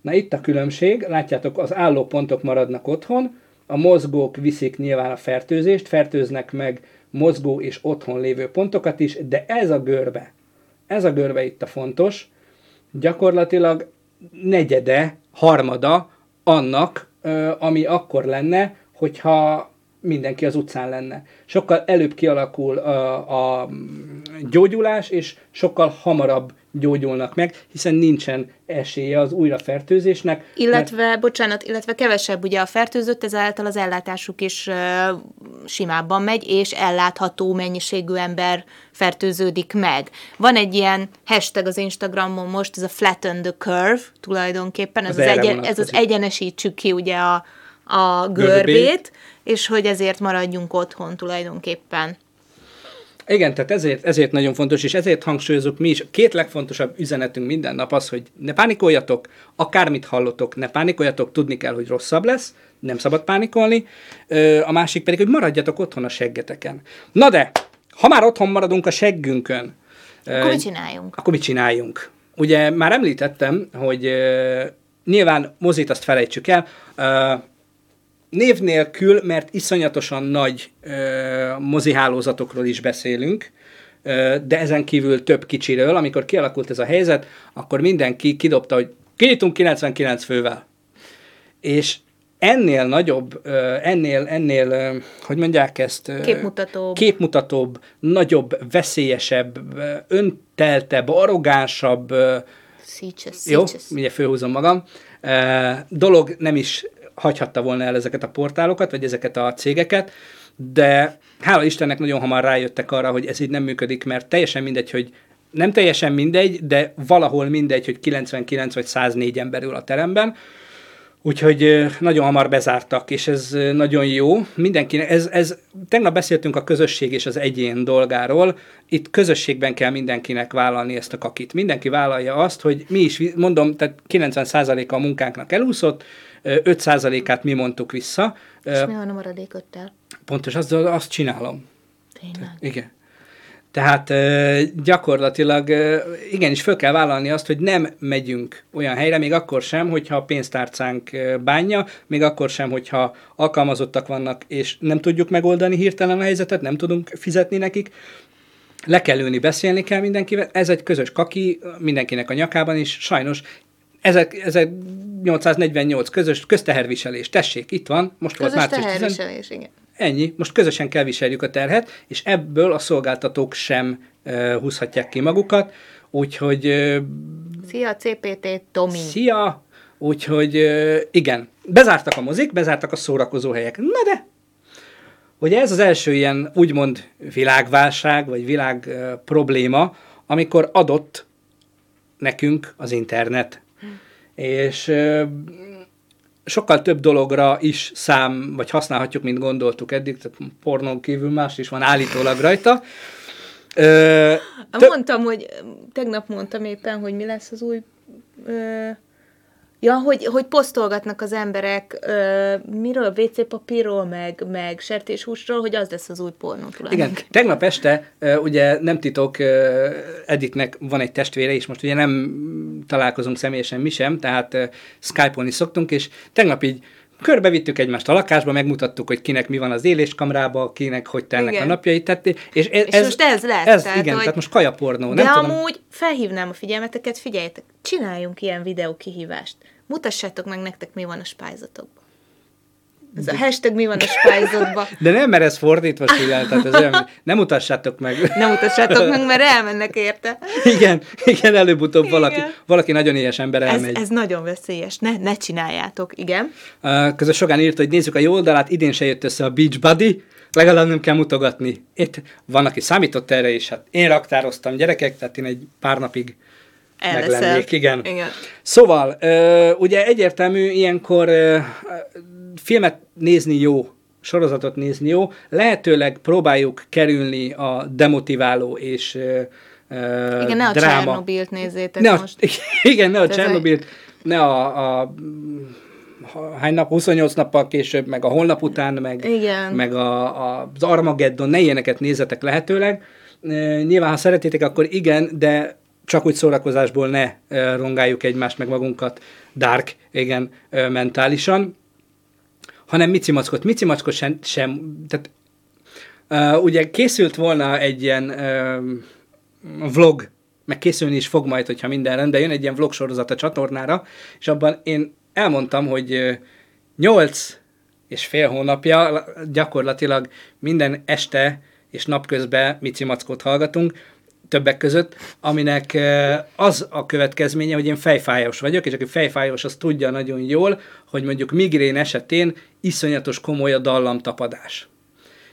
na itt a különbség, látjátok, az állópontok maradnak otthon, a mozgók viszik nyilván a fertőzést, fertőznek meg mozgó és otthon lévő pontokat is, de ez a görbe, ez a görbe itt a fontos, gyakorlatilag negyede, harmada annak, ami akkor lenne, hogyha mindenki az utcán lenne. Sokkal előbb kialakul a, a gyógyulás, és sokkal hamarabb gyógyulnak meg, hiszen nincsen esélye az újrafertőzésnek. Illetve, mert... bocsánat, illetve kevesebb ugye a fertőzött, ezáltal az ellátásuk is uh, simábban megy, és ellátható mennyiségű ember fertőződik meg. Van egy ilyen hashtag az Instagramon most, ez a flatten the curve tulajdonképpen, ez az, az, egyen, ez az egyenesítsük ki ugye a, a görbét, görbét, és hogy ezért maradjunk otthon tulajdonképpen. Igen, tehát ezért, ezért nagyon fontos, és ezért hangsúlyozunk mi is. Két legfontosabb üzenetünk minden nap az, hogy ne pánikoljatok, akármit hallotok, ne pánikoljatok, tudni kell, hogy rosszabb lesz, nem szabad pánikolni. A másik pedig, hogy maradjatok otthon a seggeteken. Na de, ha már otthon maradunk a seggünkön, akkor mit csináljunk? Akkor mit csináljunk? Ugye már említettem, hogy nyilván mozit azt felejtsük el, név nélkül, mert iszonyatosan nagy ö, mozihálózatokról is beszélünk, ö, de ezen kívül több kicsiről, amikor kialakult ez a helyzet, akkor mindenki kidobta, hogy kinyitunk 99 fővel. És ennél nagyobb, ennél, ennél, hogy mondják ezt? Képmutatóbb. Képmutatóbb, nagyobb, veszélyesebb, önteltebb, arrogánsabb, szícses, jó, mindjárt főhúzom magam, dolog nem is hagyhatta volna el ezeket a portálokat, vagy ezeket a cégeket, de hála Istennek nagyon hamar rájöttek arra, hogy ez így nem működik, mert teljesen mindegy, hogy nem teljesen mindegy, de valahol mindegy, hogy 99 vagy 104 ember ül a teremben, Úgyhogy nagyon hamar bezártak, és ez nagyon jó. Mindenkinek, ez, ez, tegnap beszéltünk a közösség és az egyén dolgáról, itt közösségben kell mindenkinek vállalni ezt a kakit. Mindenki vállalja azt, hogy mi is, mondom, tehát 90%-a a munkánknak elúszott, 5%-át mi mondtuk vissza. És mi van a maradék öttel? Pontos, azt, azt csinálom. Tényleg? Igen. Tehát gyakorlatilag igenis föl kell vállalni azt, hogy nem megyünk olyan helyre, még akkor sem, hogyha a pénztárcánk bánja, még akkor sem, hogyha alkalmazottak vannak, és nem tudjuk megoldani hirtelen a helyzetet, nem tudunk fizetni nekik, le kell ülni, beszélni kell mindenkivel, ez egy közös kaki mindenkinek a nyakában, és sajnos ezek, ezek 848 közös közteherviselés. Tessék, itt van, most közös volt március 10. igen. Ennyi, most közösen kell viseljük a terhet, és ebből a szolgáltatók sem uh, húzhatják ki magukat, úgyhogy... Uh, Szia, CPT, Tomi! Szia! Úgyhogy uh, igen, bezártak a mozik, bezártak a szórakozó helyek. Na de, Ugye ez az első ilyen úgymond világválság, vagy világ uh, probléma, amikor adott nekünk az internet. Hm. És sokkal több dologra is szám, vagy használhatjuk, mint gondoltuk eddig, tehát pornón kívül más is van állítólag rajta. Ö, tö- Mondtam, hogy tegnap mondtam éppen, hogy mi lesz az új ö, Ja, hogy, hogy posztolgatnak az emberek ö, miről, WC papírról, meg, meg sertéshúsról, hogy az lesz az új pornó Igen, tegnap este, ö, ugye nem titok, ö, Editnek van egy testvére, és most ugye nem találkozunk személyesen mi sem, tehát ö, Skype-olni szoktunk, és tegnap így körbevittük egymást a lakásba, megmutattuk, hogy kinek mi van az éléskamrába, kinek hogy telnek igen. a napjait. Tehát, és, ez, és most ez lesz. Ez, tehát, igen, hogy... tehát most kajapornó. De nem amúgy tudom. felhívnám a figyelmeteket, figyeljetek, csináljunk ilyen videó kihívást. Mutassátok meg nektek, mi van a spájzatokban. Ez a hashtag mi van a spájzatban. De nem, mert ez fordítva csinál, tehát ez olyan, nem mutassátok meg. Nem mutassátok meg, mert elmennek érte. Igen, igen, előbb-utóbb igen. valaki, valaki nagyon éhes ember elmegy. Ez, ez nagyon veszélyes, ne, ne csináljátok, igen. Uh, közben sokan írta, hogy nézzük a jó oldalát, idén se jött össze a Beach Buddy, legalább nem kell mutogatni. Itt van, aki számított erre, és hát én raktároztam gyerekek, tehát én egy pár napig meg lennék, igen. igen. Szóval, ö, ugye egyértelmű ilyenkor ö, filmet nézni jó, sorozatot nézni jó, lehetőleg próbáljuk kerülni a demotiváló és ö, igen, ne a dráma. Csernobilt nézzétek ne most. A, igen, ne a Csernobilt, ne a, a hány nap, 28 nappal később, meg a holnap után, meg, Igen. meg a, a, az Armageddon, ne ilyeneket nézzetek lehetőleg. Nyilván, ha szeretitek, akkor igen, de csak úgy szórakozásból ne rongáljuk egymást meg magunkat dark, igen, mentálisan, hanem Mici Mackot. Mici Mackot sem, sem tehát uh, ugye készült volna egy ilyen uh, vlog, meg készülni is fog majd, hogyha minden rendben jön, egy ilyen vlog sorozat a csatornára, és abban én elmondtam, hogy nyolc és fél hónapja gyakorlatilag minden este és napközben Mici Mackot hallgatunk, többek között, aminek az a következménye, hogy én fejfájós vagyok, és aki fejfájós, az tudja nagyon jól, hogy mondjuk migrén esetén iszonyatos komoly a dallamtapadás.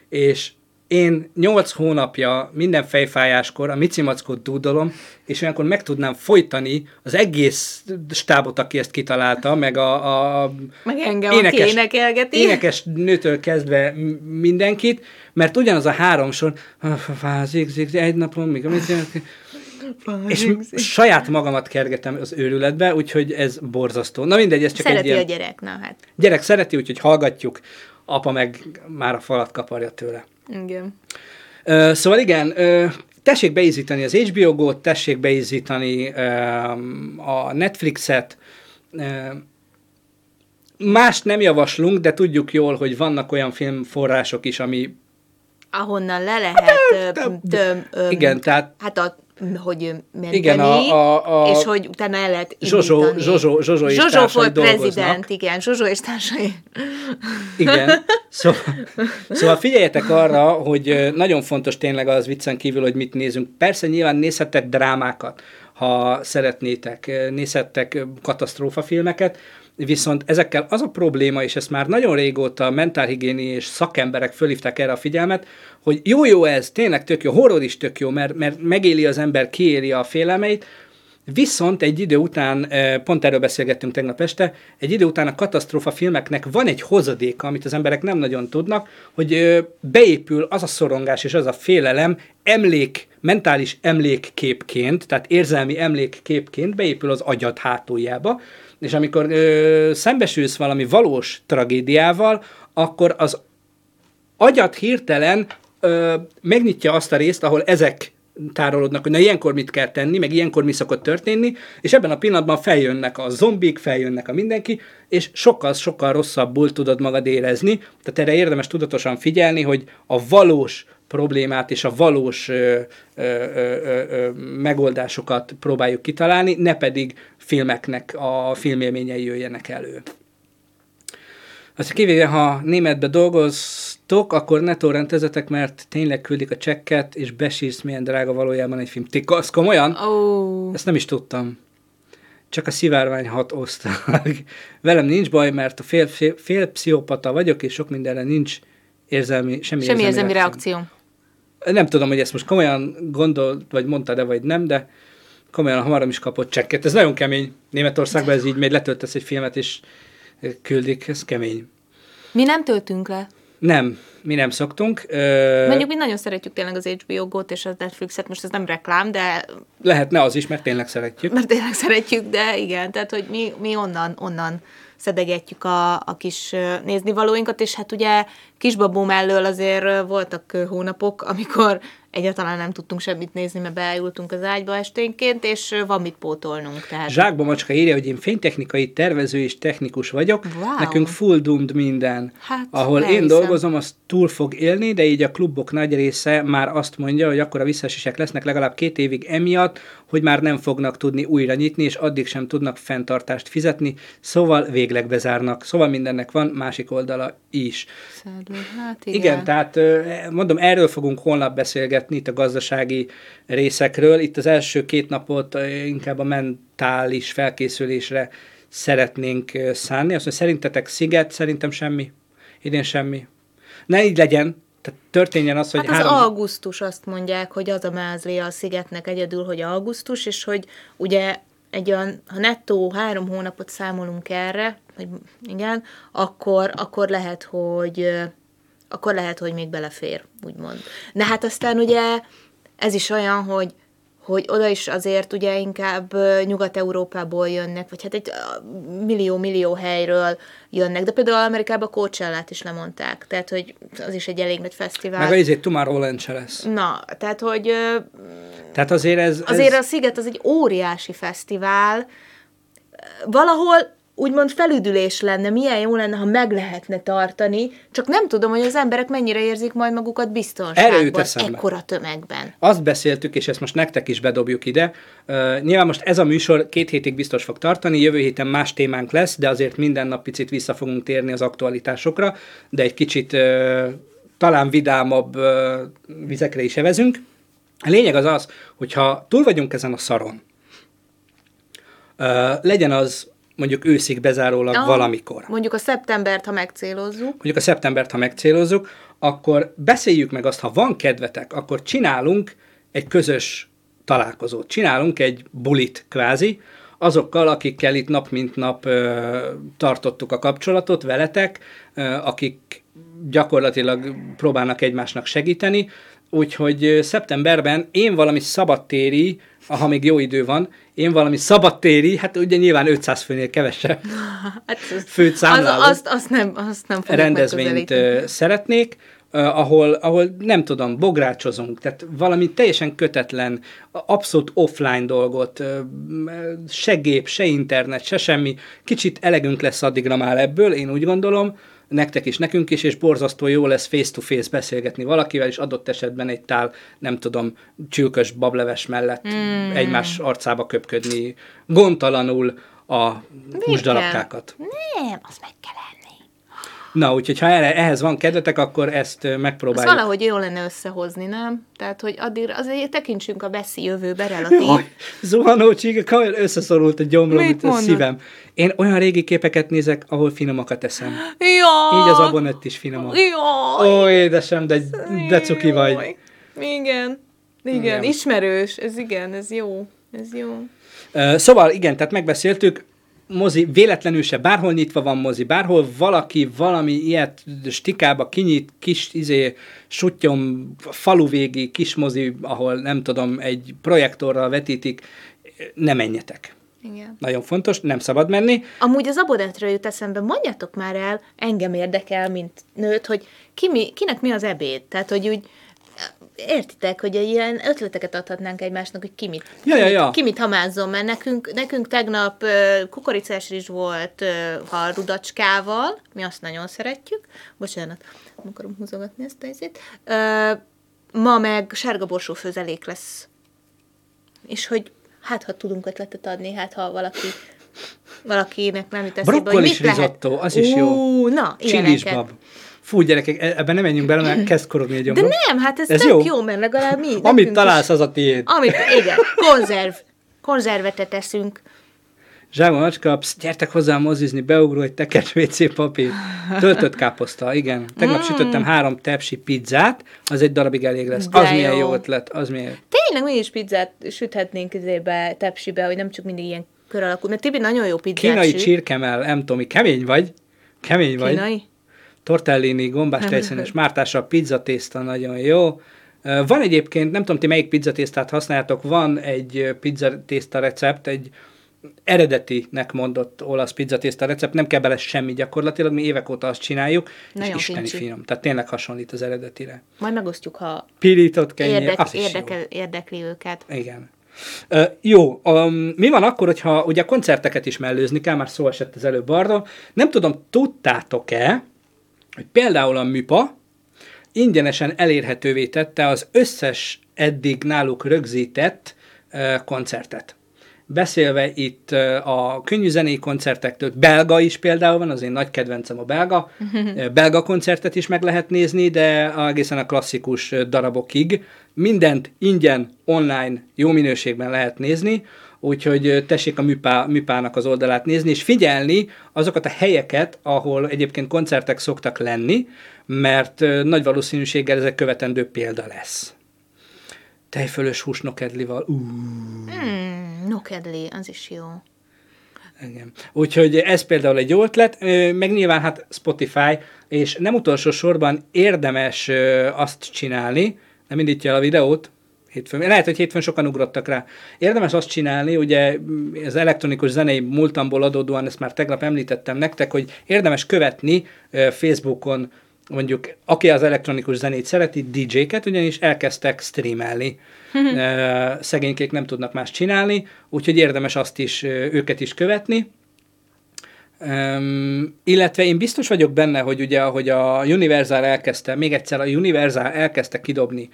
És én nyolc hónapja minden fejfájáskor a micimackot dúdolom, és olyankor meg tudnám folytani az egész stábot, aki ezt kitalálta, meg a, a meg engem, énekes, énekelgeti. énekes nőtől kezdve mindenkit, mert ugyanaz a három sor, fázik, zik, egy napon, még amit és saját magamat kergetem az őrületbe, úgyhogy ez borzasztó. Na mindegy, ez csak szereti egy ilyen... a gyerek, na hát. Gyerek szereti, úgyhogy hallgatjuk, apa meg már a falat kaparja tőle. Igen. Uh, szóval igen, uh, tessék beizítani az HBO Go-t, tessék beizítani uh, a Netflixet, uh, Mást nem javaslunk, de tudjuk jól, hogy vannak olyan filmforrások is, ami ahonnan le lehet töm, töm, igen, tehát hát a hogy menteni, igen, a, a, a, és hogy utána el lehet Zsozsó, Zsozsó, Zsozsó és Zsozsó volt prezident, igen, Zsozsó és társai. Igen, szóval, szóval figyeljetek arra, hogy nagyon fontos tényleg az viccen kívül, hogy mit nézünk. Persze nyilván nézhettek drámákat, ha szeretnétek, nézhettek katasztrófafilmeket, Viszont ezekkel az a probléma, és ezt már nagyon régóta mentálhigiéni és szakemberek fölhívták erre a figyelmet, hogy jó-jó ez, tényleg tök jó, horror is tök jó, mert, mert megéli az ember, kiéli a félelmeit, Viszont egy idő után, eh, pont erről beszélgettünk tegnap este, egy idő után a katasztrófa filmeknek van egy hozadéka, amit az emberek nem nagyon tudnak, hogy eh, beépül az a szorongás és az a félelem emlék, mentális emlékképként, tehát érzelmi emlékképként beépül az agyad hátuljába, és amikor ö, szembesülsz valami valós tragédiával, akkor az agyat hirtelen ö, megnyitja azt a részt, ahol ezek tárolódnak, hogy na ilyenkor mit kell tenni, meg ilyenkor mi szokott történni, és ebben a pillanatban feljönnek a zombik, feljönnek a mindenki, és sokkal-sokkal rosszabbul tudod magad érezni. Tehát erre érdemes tudatosan figyelni, hogy a valós problémát és a valós ö, ö, ö, ö, megoldásokat próbáljuk kitalálni, ne pedig filmeknek a filmélményei jöjjenek elő. Azt kivéve, ha németbe dolgoztok, akkor ne torrentezetek, mert tényleg küldik a csekket, és besírsz, milyen drága valójában egy film. Ti, az komolyan? Oh. Ezt nem is tudtam. Csak a szivárvány hat osztag. Velem nincs baj, mert a fél, fél, fél pszichopata vagyok, és sok mindenre nincs érzelmi, semmi, Semmi érzelmi reakció. Nem tudom, hogy ezt most komolyan gondolt, vagy mondta de vagy nem, de komolyan hamarom is kapott csekket. Ez nagyon kemény. Németországban ez így megy, letöltesz egy filmet, és küldik, ez kemény. Mi nem töltünk le. Nem, mi nem szoktunk. Ö, Mondjuk mi nagyon szeretjük tényleg az HBO Go-t és a Netflixet, most ez nem reklám, de Lehetne az is, mert tényleg szeretjük. mert tényleg szeretjük, de igen, tehát hogy mi, mi onnan, onnan szedegetjük a, a kis néznivalóinkat, és hát ugye kisbabó mellől azért voltak hónapok, amikor egyáltalán nem tudtunk semmit nézni, mert beájultunk az ágyba esténként, és van mit pótolnunk. Tehát Zsákba Macska írja, hogy én fénytechnikai tervező és technikus vagyok. Wow. Nekünk full doomed minden. Hát, Ahol én dolgozom, az túl fog élni, de így a klubok nagy része már azt mondja, hogy akkor a visszaesések lesznek legalább két évig emiatt, hogy már nem fognak tudni újra nyitni, és addig sem tudnak fenntartást fizetni, szóval végleg bezárnak. Szóval mindennek van másik oldala is. Hát igen. Igen, tehát mondom, erről fogunk holnap beszélgetni itt a gazdasági részekről. Itt az első két napot ö, inkább a mentális felkészülésre szeretnénk ö, szánni. Azt mondja, szerintetek sziget, szerintem semmi. Idén semmi. Ne így legyen, tehát történjen az, hogy Hát az három... augusztus azt mondják, hogy az a mázli a szigetnek egyedül, hogy augusztus, és hogy ugye egy olyan, ha nettó három hónapot számolunk erre, vagy igen, akkor, akkor lehet, hogy ö, akkor lehet, hogy még belefér, úgymond. De hát aztán ugye ez is olyan, hogy hogy oda is azért ugye inkább Nyugat-Európából jönnek, vagy hát egy millió-millió helyről jönnek, de például Amerikában Coachellát is lemondták, tehát hogy az is egy elég nagy fesztivál. Meg a izé Tomorrowland se lesz. Na, tehát, hogy Tehát azért ez... azért ez... a Sziget az egy óriási fesztivál, valahol úgymond felüdülés lenne, milyen jó lenne, ha meg lehetne tartani, csak nem tudom, hogy az emberek mennyire érzik majd magukat biztonságban, ekkora tömegben. Azt beszéltük, és ezt most nektek is bedobjuk ide. Uh, nyilván most ez a műsor két hétig biztos fog tartani, jövő héten más témánk lesz, de azért minden nap picit vissza fogunk térni az aktualitásokra, de egy kicsit uh, talán vidámabb uh, vizekre is evezünk. A lényeg az az, hogyha túl vagyunk ezen a szaron, legyen az mondjuk őszig bezárólag Ah, valamikor Mondjuk a szeptembert, ha megcélozzuk. mondjuk a szeptembert, ha megcélozzuk, akkor beszéljük meg azt, ha van kedvetek, akkor csinálunk egy közös találkozót. Csinálunk egy bulit kvázi, azokkal, akikkel itt nap mint nap ö, tartottuk a kapcsolatot veletek, ö, akik gyakorlatilag próbálnak egymásnak segíteni, úgyhogy szeptemberben én valami szabadtéri, ha még jó idő van, én valami szabadtéri, hát ugye nyilván 500 főnél kevesebb Hát, főt az, számláló azt, azt, nem, azt nem rendezvényt szeretnék, ahol, ahol nem tudom, bográcsozunk, tehát valami teljesen kötetlen, abszolút offline dolgot, se gép, se internet, se semmi, kicsit elegünk lesz addigra már ebből, én úgy gondolom, nektek is, nekünk is, és borzasztó jó lesz face-to-face beszélgetni valakivel, és adott esetben egy tál, nem tudom, csülkös bableves mellett mm. egymás arcába köpködni, gondtalanul a húsdarabkákat. Nem, az meg kell enni. Na, úgyhogy ha erre, ehhez van kedvetek, akkor ezt megpróbáljuk. valahogy jó lenne összehozni, nem? Tehát, hogy addig azért tekintsünk a Beszi jövőbe relatív. Jaj, zuhanó csík, összeszorult a gyomrom, Mit a szívem. Én olyan régi képeket nézek, ahol finomakat eszem. Ja! Így az abonett is finomok. Jaj! Ó, édesem, de, de cuki vagy. Jaj. Igen. Igen, Igen. ismerős, ez igen, ez jó, ez jó. Szóval igen, tehát megbeszéltük, mozi véletlenül se, bárhol nyitva van mozi, bárhol valaki valami ilyet stikába kinyit, kis izé, sutyom, faluvégi kis mozi, ahol nem tudom, egy projektorral vetítik, ne menjetek. Igen. Nagyon fontos, nem szabad menni. Amúgy az abonetről jut eszembe, mondjatok már el, engem érdekel, mint nőt, hogy ki mi, kinek mi az ebéd. Tehát, hogy úgy értitek, hogy ilyen ötleteket adhatnánk egymásnak, hogy ki mit, Ja, ja, ja. ki mit hamázzon, mert nekünk, nekünk tegnap kukoricás rizs volt ha rudacskával, mi azt nagyon szeretjük, bocsánat, nem akarom húzogatni ezt a izét, ma meg sárga borsó főzelék lesz. És hogy hát, ha tudunk ötletet adni, hát ha valaki valakinek nem jut eszébe, hogy mit lehet. risotto, az is jó. Ú, na, Csilis ilyeneket. Fú, gyerekek, e- ebben nem menjünk bele, mert kezd korogni De gyomrom. nem, hát ez, Ez jó. jó. jó, mert legalább mi. Amit találsz, az a tiéd. Amit, igen, konzerv. Konzervet teszünk. Zsákba macska, psz, gyertek hozzá mozizni, beugró egy tekercs WC papír. Töltött káposzta, igen. Tegnap mm. sütöttem három tepsi pizzát, az egy darabig elég lesz. De az milyen jó. jó ötlet, az milyen Tényleg mi is pizzát süthetnénk izébe, tepsibe, hogy nem csak mindig ilyen kör alakú. Mert Tibi nagyon jó pizzát Kínai süt. csirkemel, nem Tomi, kemény vagy? Kemény vagy? Kínai? Tortellini, gombás tejszínes mártása, pizzatészta nagyon jó. Van egyébként, nem tudom, ti melyik pizzatésztát használjátok, van egy pizzatészta recept, egy eredetinek mondott olasz pizzatészta recept, nem kell bele semmi gyakorlatilag, mi évek óta azt csináljuk, Nagyon és isteni finom. Tehát tényleg hasonlít az eredetire. Majd megosztjuk, ha Pirított kenyér, érdek, az érdekel, érdekli őket. jó. Igen. Uh, jó, um, mi van akkor, hogyha ugye a koncerteket is mellőzni kell, már szó esett az előbb arról. Nem tudom, tudtátok-e, hogy például a MIPA ingyenesen elérhetővé tette az összes eddig náluk rögzített koncertet. Beszélve itt a könnyű zenei koncertektől, belga is például van, az én nagy kedvencem a belga, belga koncertet is meg lehet nézni, de egészen a klasszikus darabokig. Mindent ingyen, online, jó minőségben lehet nézni, úgyhogy tessék a műpá, műpának az oldalát nézni, és figyelni azokat a helyeket, ahol egyébként koncertek szoktak lenni, mert nagy valószínűséggel ezek követendő példa lesz. Tejfölös hús nokedlival. Uh, Hmm, no kedli, az is jó. igen. Úgyhogy ez például egy jó ötlet, meg nyilván hát Spotify, és nem utolsó sorban érdemes azt csinálni, nem indítja el a videót, hétfőn, lehet, hogy hétfőn sokan ugrottak rá. Érdemes azt csinálni, ugye az elektronikus zenei múltamból adódóan, ezt már tegnap említettem nektek, hogy érdemes követni Facebookon mondjuk, aki az elektronikus zenét szereti, DJ-ket, ugyanis elkezdtek streamelni. Szegénykék nem tudnak más csinálni, úgyhogy érdemes azt is, őket is követni. Um, illetve én biztos vagyok benne, hogy ugye, ahogy a Universal elkezdte, még egyszer a Universal elkezdte kidobni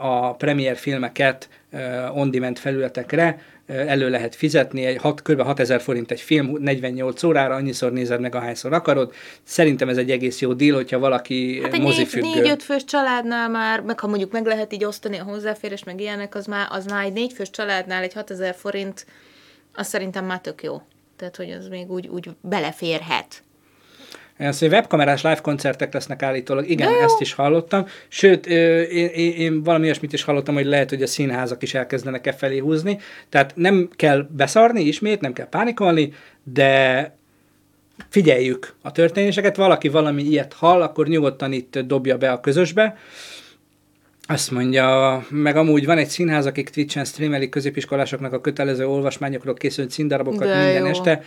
a premier filmeket uh, on-demand felületekre, uh, elő lehet fizetni, egy hat, kb. 6000 forint egy film, 48 órára, annyiszor nézed meg, ahányszor akarod. Szerintem ez egy egész jó deal, hogyha valaki Hát egy mozifüggő. négy, négy-öt fős családnál már, meg ha mondjuk meg lehet így osztani a hozzáférés, meg ilyenek, az már, az már egy négyfős családnál egy 6000 forint, az szerintem már tök jó. Tehát, hogy az még úgy, úgy beleférhet. Ezt, hogy webkamerás live koncertek lesznek állítólag, igen, ezt is hallottam. Sőt, én, én, én valami olyasmit is hallottam, hogy lehet, hogy a színházak is elkezdenek e felé húzni. Tehát nem kell beszarni ismét, nem kell pánikolni, de figyeljük a történéseket. Valaki valami ilyet hall, akkor nyugodtan itt dobja be a közösbe. Azt mondja, meg amúgy van egy színház, akik Twitch-en streamelik középiskolásoknak a kötelező olvasmányokról készült színdarabokat De minden jó. este.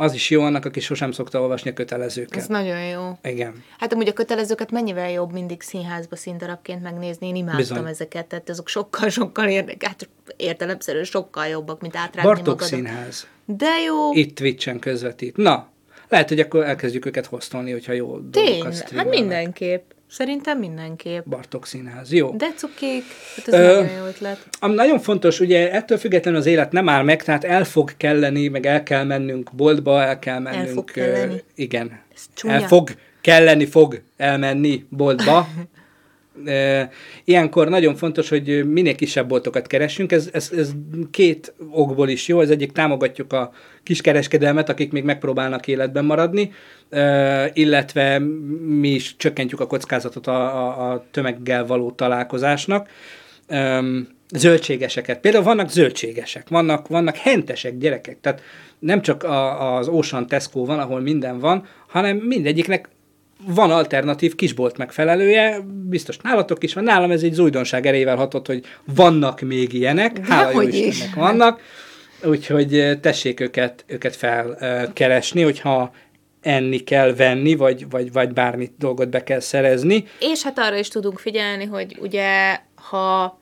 Az is jó annak, aki sosem szokta olvasni a kötelezőket. Ez nagyon jó. Igen. Hát amúgy a kötelezőket mennyivel jobb mindig színházba színdarabként megnézni, én imádtam Bizony. Ezeket, tehát azok sokkal-sokkal érdekes, hát értelemszerűen sokkal jobbak, mint átrágni Bartók magad. Színház. De jó, Itt Twitch-en közvetít. Na, lehet, hogy akkor elkezdjük őket hoztolni, hogyha jó dolgokat tényleg, hát mindenképp. Szerintem mindenképp. Bartók Színház. Jó. De cukik, hát ez Ö, nagyon jó ötlet. Ami nagyon fontos, ugye ettől függetlenül az élet nem áll meg, tehát el fog kelleni, meg el kell mennünk boltba, el kell mennünk. fog ö, kelleni. igen. Ez csúnya. El fog kelleni, fog elmenni boltba. Ilyenkor nagyon fontos, hogy minél kisebb boltokat keressünk. Ez, ez, ez két okból is jó. Az egyik támogatjuk a kiskereskedelmet, akik még megpróbálnak életben maradni, illetve mi is csökkentjük a kockázatot a, a, a tömeggel való találkozásnak. Zöldségeseket. Például vannak zöldségesek, vannak, vannak hentesek gyerekek, tehát nem csak a, az Ocean Tesco van, ahol minden van, hanem mindegyiknek van alternatív kisbolt megfelelője, biztos nálatok is van, nálam ez egy újdonság erejével hatott, hogy vannak még ilyenek, hála jó is. Istennek vannak, úgyhogy tessék őket, őket felkeresni, hogyha enni kell venni, vagy, vagy, vagy bármit dolgot be kell szerezni. És hát arra is tudunk figyelni, hogy ugye, ha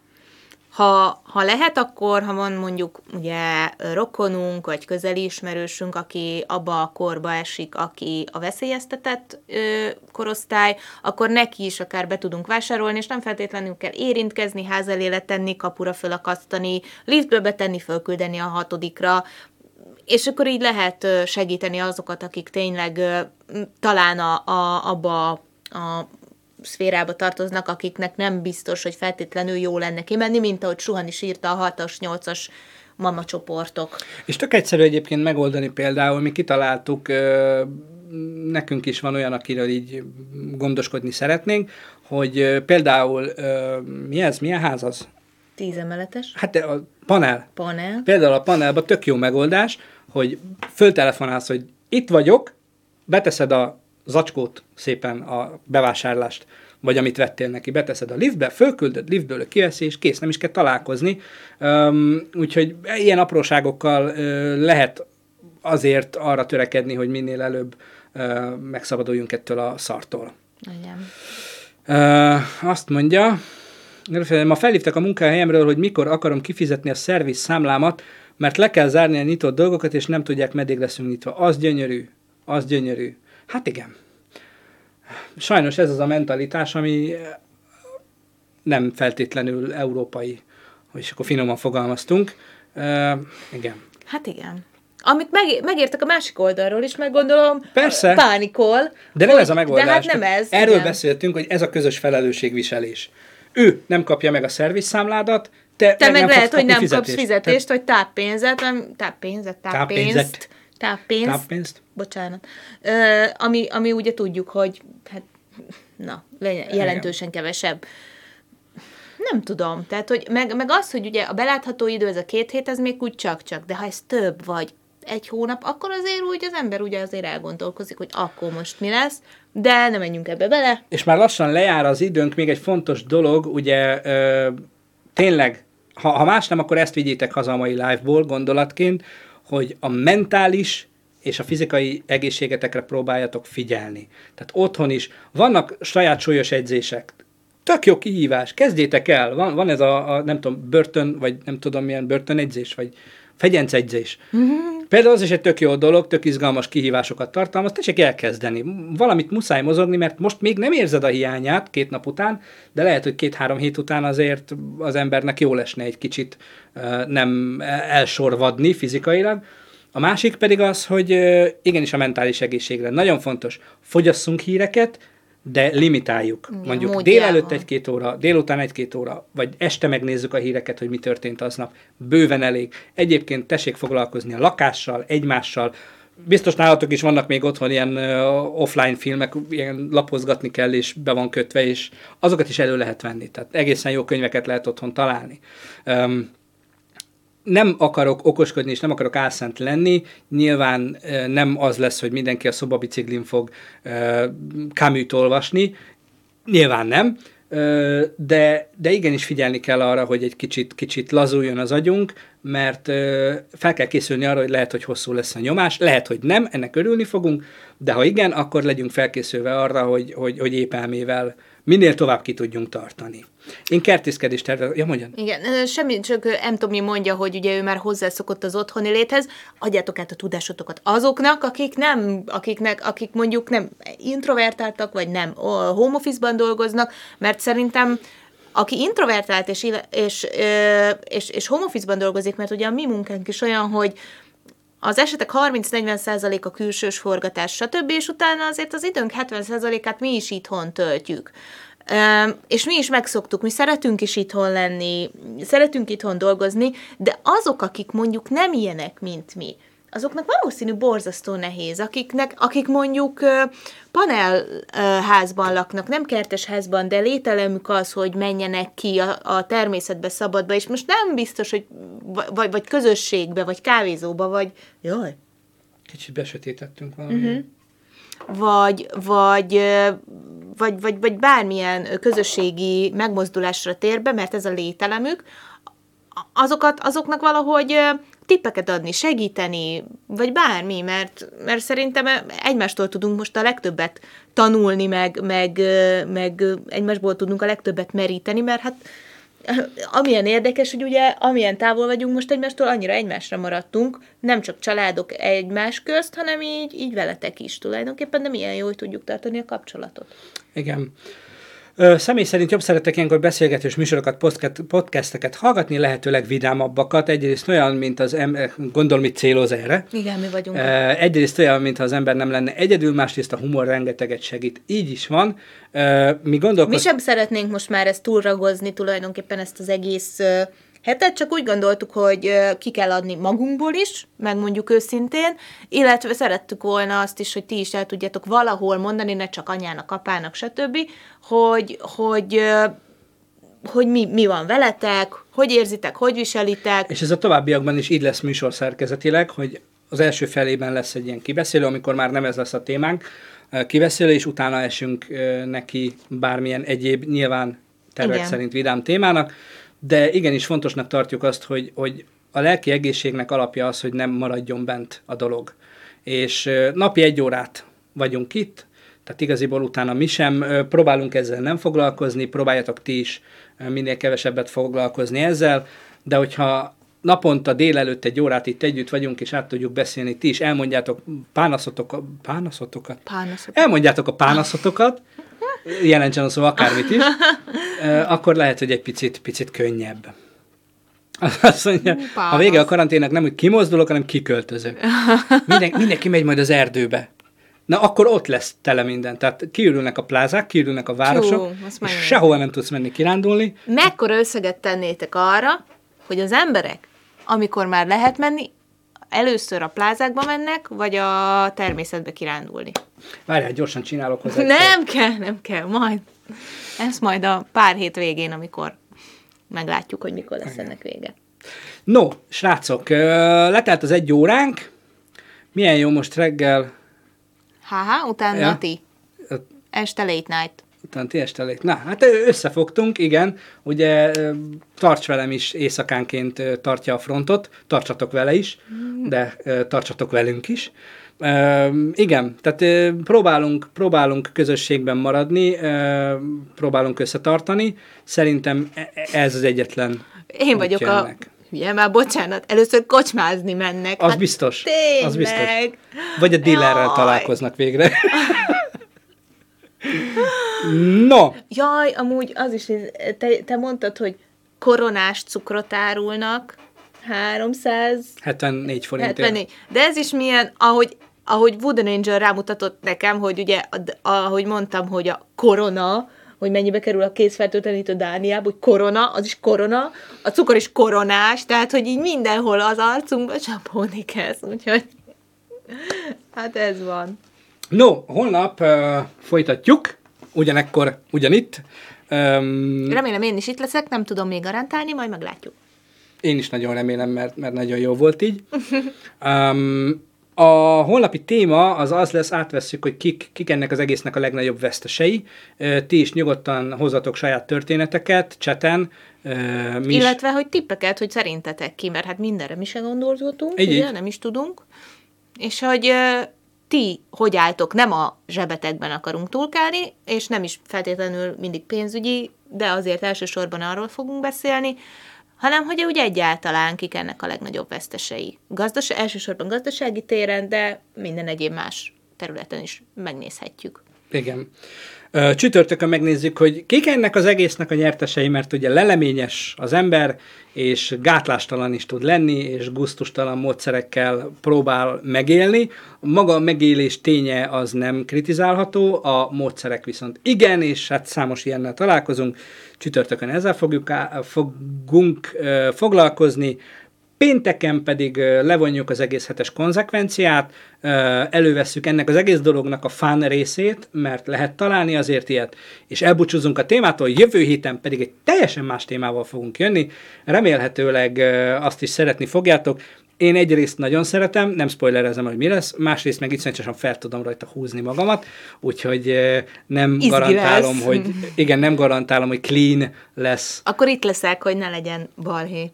ha, ha lehet, akkor, ha van mondjuk ugye rokonunk, vagy közeli ismerősünk, aki abba a korba esik, aki a veszélyeztetett ö, korosztály, akkor neki is akár be tudunk vásárolni, és nem feltétlenül kell érintkezni, ház elé letenni, kapura fölakasztani, liftbe betenni, fölküldeni a hatodikra, és akkor így lehet segíteni azokat, akik tényleg talán a, a, abba a szférába tartoznak, akiknek nem biztos, hogy feltétlenül jó lenne kimenni, mint ahogy Suhan is írta a 6-as, 8-as mama csoportok. És tök egyszerű egyébként megoldani például, mi kitaláltuk, nekünk is van olyan, akiről így gondoskodni szeretnénk, hogy például, mi ez, milyen ház az? Tízemeletes Hát a panel. panel. Például a panelban tök jó megoldás, hogy föltelefonálsz, hogy itt vagyok, beteszed a zacskót szépen a bevásárlást, vagy amit vettél neki, beteszed a liftbe, fölküldöd, liftből kiveszi, és kész, nem is kell találkozni. Um, úgyhogy ilyen apróságokkal uh, lehet azért arra törekedni, hogy minél előbb uh, megszabaduljunk ettől a szartól. Igen. Uh, azt mondja, ma felhívtak a munkahelyemről, hogy mikor akarom kifizetni a szerviz számlámat, mert le kell zárni a nyitott dolgokat, és nem tudják, meddig leszünk nyitva. Az gyönyörű, az gyönyörű. Hát igen. Sajnos ez az a mentalitás, ami nem feltétlenül európai, és akkor finoman fogalmaztunk. Uh, igen. Hát igen. Amit meg, megértek a másik oldalról is, meg gondolom, Persze. pánikol. De nem hogy- ez a megoldás. De hát nem ez. Erről igen. beszéltünk, hogy ez a közös felelősségviselés. Ő nem kapja meg a szervizszámládat, te, Te meg nem lehet, hogy nem kapsz fizetést, vagy táppénzet, nem, táppénzet, táppénzt, Táppénzet. táppénzt, Táppénzt. Bocsánat, Ö, ami, ami ugye tudjuk, hogy hát, na, jelentősen kevesebb. Nem tudom, tehát, hogy meg, meg az, hogy ugye a belátható idő, ez a két hét, ez még úgy csak-csak, de ha ez több vagy egy hónap, akkor azért úgy az ember ugye azért elgondolkozik, hogy akkor most mi lesz, de nem menjünk ebbe bele. És már lassan lejár az időnk, még egy fontos dolog, ugye ö, tényleg, ha, ha más nem, akkor ezt vigyétek haza a mai live-ból gondolatként, hogy a mentális és a fizikai egészségetekre próbáljatok figyelni. Tehát otthon is vannak saját súlyos edzések. Tök jó kihívás, kezdjétek el. Van, van ez a, a, nem tudom, börtön, vagy nem tudom milyen börtönegyzés, vagy fegyencegyzés. Például az is egy tök jó dolog, tök izgalmas kihívásokat tartalmaz, tessék elkezdeni. Valamit muszáj mozogni, mert most még nem érzed a hiányát két nap után, de lehet, hogy két-három hét után azért az embernek jó lesne egy kicsit nem elsorvadni fizikailag. A másik pedig az, hogy igenis a mentális egészségre nagyon fontos. Fogyasszunk híreket, de limitáljuk. Mondjuk módjában. délelőtt egy-két óra, délután egy-két óra, vagy este megnézzük a híreket, hogy mi történt aznap. Bőven elég. Egyébként tessék foglalkozni a lakással, egymással. Biztos nálatok is vannak még otthon ilyen uh, offline filmek, ilyen lapozgatni kell, és be van kötve, és azokat is elő lehet venni. Tehát egészen jó könyveket lehet otthon találni. Um, nem akarok okoskodni, és nem akarok álszent lenni. Nyilván nem az lesz, hogy mindenki a szobabiciklin fog Camus-t olvasni. Nyilván nem. De, de igenis figyelni kell arra, hogy egy kicsit, kicsit lazuljon az agyunk, mert fel kell készülni arra, hogy lehet, hogy hosszú lesz a nyomás, lehet, hogy nem, ennek örülni fogunk, de ha igen, akkor legyünk felkészülve arra, hogy, hogy, hogy épp elmével minél tovább ki tudjunk tartani. Én kertészkedést tervezem. Ja, mondjad. Igen, semmi, csak ö, Anthony mondja, hogy ugye ő már hozzászokott az otthoni léthez, adjátok át a tudásotokat azoknak, akik nem, akiknek, akik mondjuk nem introvertáltak, vagy nem home office-ban dolgoznak, mert szerintem aki introvertált és, és, és, és home office-ban dolgozik, mert ugye a mi munkánk is olyan, hogy az esetek 30-40% a külsős forgatás, stb., és utána azért az időnk 70%-át mi is itthon töltjük. És mi is megszoktuk, mi szeretünk is itthon lenni, szeretünk itthon dolgozni, de azok, akik mondjuk nem ilyenek, mint mi, azoknak valószínű borzasztó nehéz, akiknek, akik mondjuk panelházban laknak, nem kertes házban, de lételemük az, hogy menjenek ki a, a természetbe, szabadba, és most nem biztos, hogy vagy, vagy közösségbe, vagy kávézóba, vagy jaj, Kicsit besötétettünk valamit. Uh-huh. vagy, vagy, ö, vagy, vagy, vagy bármilyen közösségi megmozdulásra tér be, mert ez a lételemük, azokat, azoknak valahogy tippeket adni, segíteni, vagy bármi, mert, mert szerintem egymástól tudunk most a legtöbbet tanulni, meg, meg, meg egymásból tudunk a legtöbbet meríteni, mert hát amilyen érdekes, hogy ugye amilyen távol vagyunk most egymástól, annyira egymásra maradtunk, nem csak családok egymás közt, hanem így, így veletek is tulajdonképpen, de milyen jó, hogy tudjuk tartani a kapcsolatot. Igen. Ö, személy szerint jobb szeretek ilyenkor beszélgetős műsorokat, podcast- podcasteket hallgatni, lehetőleg vidámabbakat. Egyrészt olyan, mint az ember, gondolom, itt céloz erre. Igen, mi vagyunk. Ö, Egyrészt olyan, mintha az ember nem lenne egyedül, másrészt a humor rengeteget segít. Így is van. Ö, Mi Mi gondolkoztunk... sem szeretnénk most már ezt túlragozni, tulajdonképpen ezt az egész hetet, csak úgy gondoltuk, hogy ki kell adni magunkból is, megmondjuk őszintén, illetve szerettük volna azt is, hogy ti is el tudjátok valahol mondani, ne csak anyának, apának, stb., hogy, hogy, hogy mi, mi van veletek, hogy érzitek, hogy viselitek. És ez a továbbiakban is így lesz műsor szerkezetileg, hogy az első felében lesz egy ilyen kibeszélő, amikor már nem ez lesz a témánk, ö, kibeszélő, és utána esünk neki bármilyen egyéb, nyilván tervek Igen. szerint vidám témának, de igenis fontosnak tartjuk azt, hogy, hogy a lelki egészségnek alapja az, hogy nem maradjon bent a dolog. És napi egy órát vagyunk itt, tehát igaziból utána mi sem próbálunk ezzel nem foglalkozni, próbáljatok ti is minél kevesebbet foglalkozni ezzel, de hogyha naponta délelőtt egy órát itt együtt vagyunk, és át tudjuk beszélni, ti is elmondjátok pánaszotokat, pánaszotokat? Pánaszok. Elmondjátok a pánaszotokat, jelentsen a szó akármit is, akkor lehet, hogy egy picit, picit könnyebb. Azt mondja, a vége a karanténnak nem, hogy kimozdulok, hanem kiköltözök. Minden, mindenki megy majd az erdőbe. Na, akkor ott lesz tele minden. Tehát kiürülnek a plázák, kiürülnek a városok, azt és sehova nem tudsz menni kirándulni. Mekkora összeget tennétek arra, hogy az emberek, amikor már lehet menni, először a plázákba mennek, vagy a természetbe kirándulni? Várjál, gyorsan csinálok hozzá. Nem kell, nem kell, majd. Ez majd a pár hét végén, amikor meglátjuk, hogy mikor lesz ennek vége. No, srácok, letelt az egy óránk. Milyen jó most reggel. Haha, utána Ja. ti. Este late night. Utána ti este lét. Na, hát összefogtunk, igen. Ugye tarts velem is éjszakánként tartja a frontot. Tartsatok vele is, de ö, tartsatok velünk is. Igen, tehát próbálunk, próbálunk közösségben maradni, próbálunk összetartani. Szerintem e- e- ez az egyetlen Én vagyok a... Hülye, már bocsánat, először kocsmázni mennek. Az biztos. Tényleg. Az biztos. Vagy a dealerrel találkoznak végre. no, Jaj, amúgy az is, te, te mondtad, hogy koronás cukrot árulnak, 300 74 forintért. 74. De ez is milyen, ahogy, ahogy Wooden Angel rámutatott nekem, hogy ugye, ahogy mondtam, hogy a korona, hogy mennyibe kerül a készfertőtlenítő Dániába, hogy korona, az is korona, a cukor is koronás, tehát, hogy így mindenhol az arcunkba csapódni kezd, úgyhogy hát ez van. No, holnap uh, folytatjuk, ugyanekkor, ugyanitt. Um, Remélem én is itt leszek, nem tudom még garantálni, majd meglátjuk. én is nagyon remélem, mert, mert nagyon jó volt így. Um, a holnapi téma az az lesz, átvesszük, hogy kik, kik ennek az egésznek a legnagyobb vesztesei. Ti is nyugodtan hozzatok saját történeteket, cseten. Mi is Illetve, hogy tippeket, hogy szerintetek ki, mert hát mindenre mi se gondoltunk, ugye, így. nem is tudunk. És hogy ti hogy álltok, nem a zsebetekben akarunk túlkálni, és nem is feltétlenül mindig pénzügyi, de azért elsősorban arról fogunk beszélni, hanem hogy úgy egyáltalán kik ennek a legnagyobb vesztesei. Gazdas- elsősorban gazdasági téren, de minden egyéb más területen is megnézhetjük. Igen. Csütörtökön megnézzük, hogy kik ennek az egésznek a nyertesei, mert ugye leleményes az ember, és gátlástalan is tud lenni, és guztustalan módszerekkel próbál megélni. Maga a megélés ténye az nem kritizálható, a módszerek viszont igen, és hát számos ilyennel találkozunk. Csütörtökön ezzel fogjuk á, fogunk ö, foglalkozni. Pénteken pedig levonjuk az egész hetes konzekvenciát, elővesszük ennek az egész dolognak a fán részét, mert lehet találni azért ilyet, és elbúcsúzunk a témától, jövő héten pedig egy teljesen más témával fogunk jönni, remélhetőleg azt is szeretni fogjátok. Én egyrészt nagyon szeretem, nem spoilerezem, hogy mi lesz, másrészt meg iszonyatosan fel tudom rajta húzni magamat, úgyhogy nem Izgi garantálom, lesz. hogy igen, nem garantálom, hogy clean lesz. Akkor itt leszek, hogy ne legyen balhé.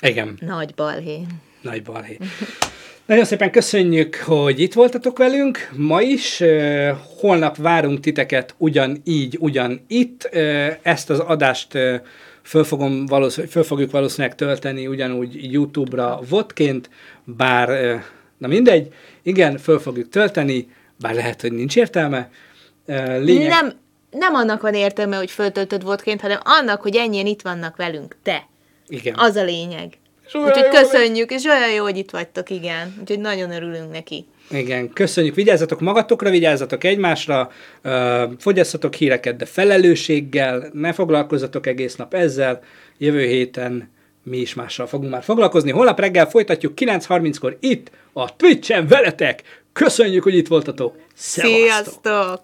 Igen. Nagy balhé. Nagy balhé. Nagyon szépen köszönjük, hogy itt voltatok velünk ma is. Holnap várunk titeket ugyanígy, ugyan itt. Ezt az adást föl, fogom valószínű, föl fogjuk valószínűleg tölteni ugyanúgy YouTube-ra vodként, bár, na mindegy, igen, föl fogjuk tölteni, bár lehet, hogy nincs értelme. Lényeg, Nem, nem annak van értelme, hogy föltöltöd vodként, hanem annak, hogy ennyien itt vannak velünk. Te. Igen. Az a lényeg. Úgyhogy köszönjük, és olyan jó, hogy itt vagytok, igen. Úgyhogy nagyon örülünk neki. Igen, köszönjük, vigyázzatok magatokra, vigyázzatok egymásra, fogyasszatok híreket, de felelősséggel, ne foglalkozzatok egész nap ezzel, jövő héten mi is mással fogunk már foglalkozni. Holnap reggel folytatjuk 9.30-kor itt a Twitch-en veletek. Köszönjük, hogy itt voltatok. Szevasztok! Sziasztok!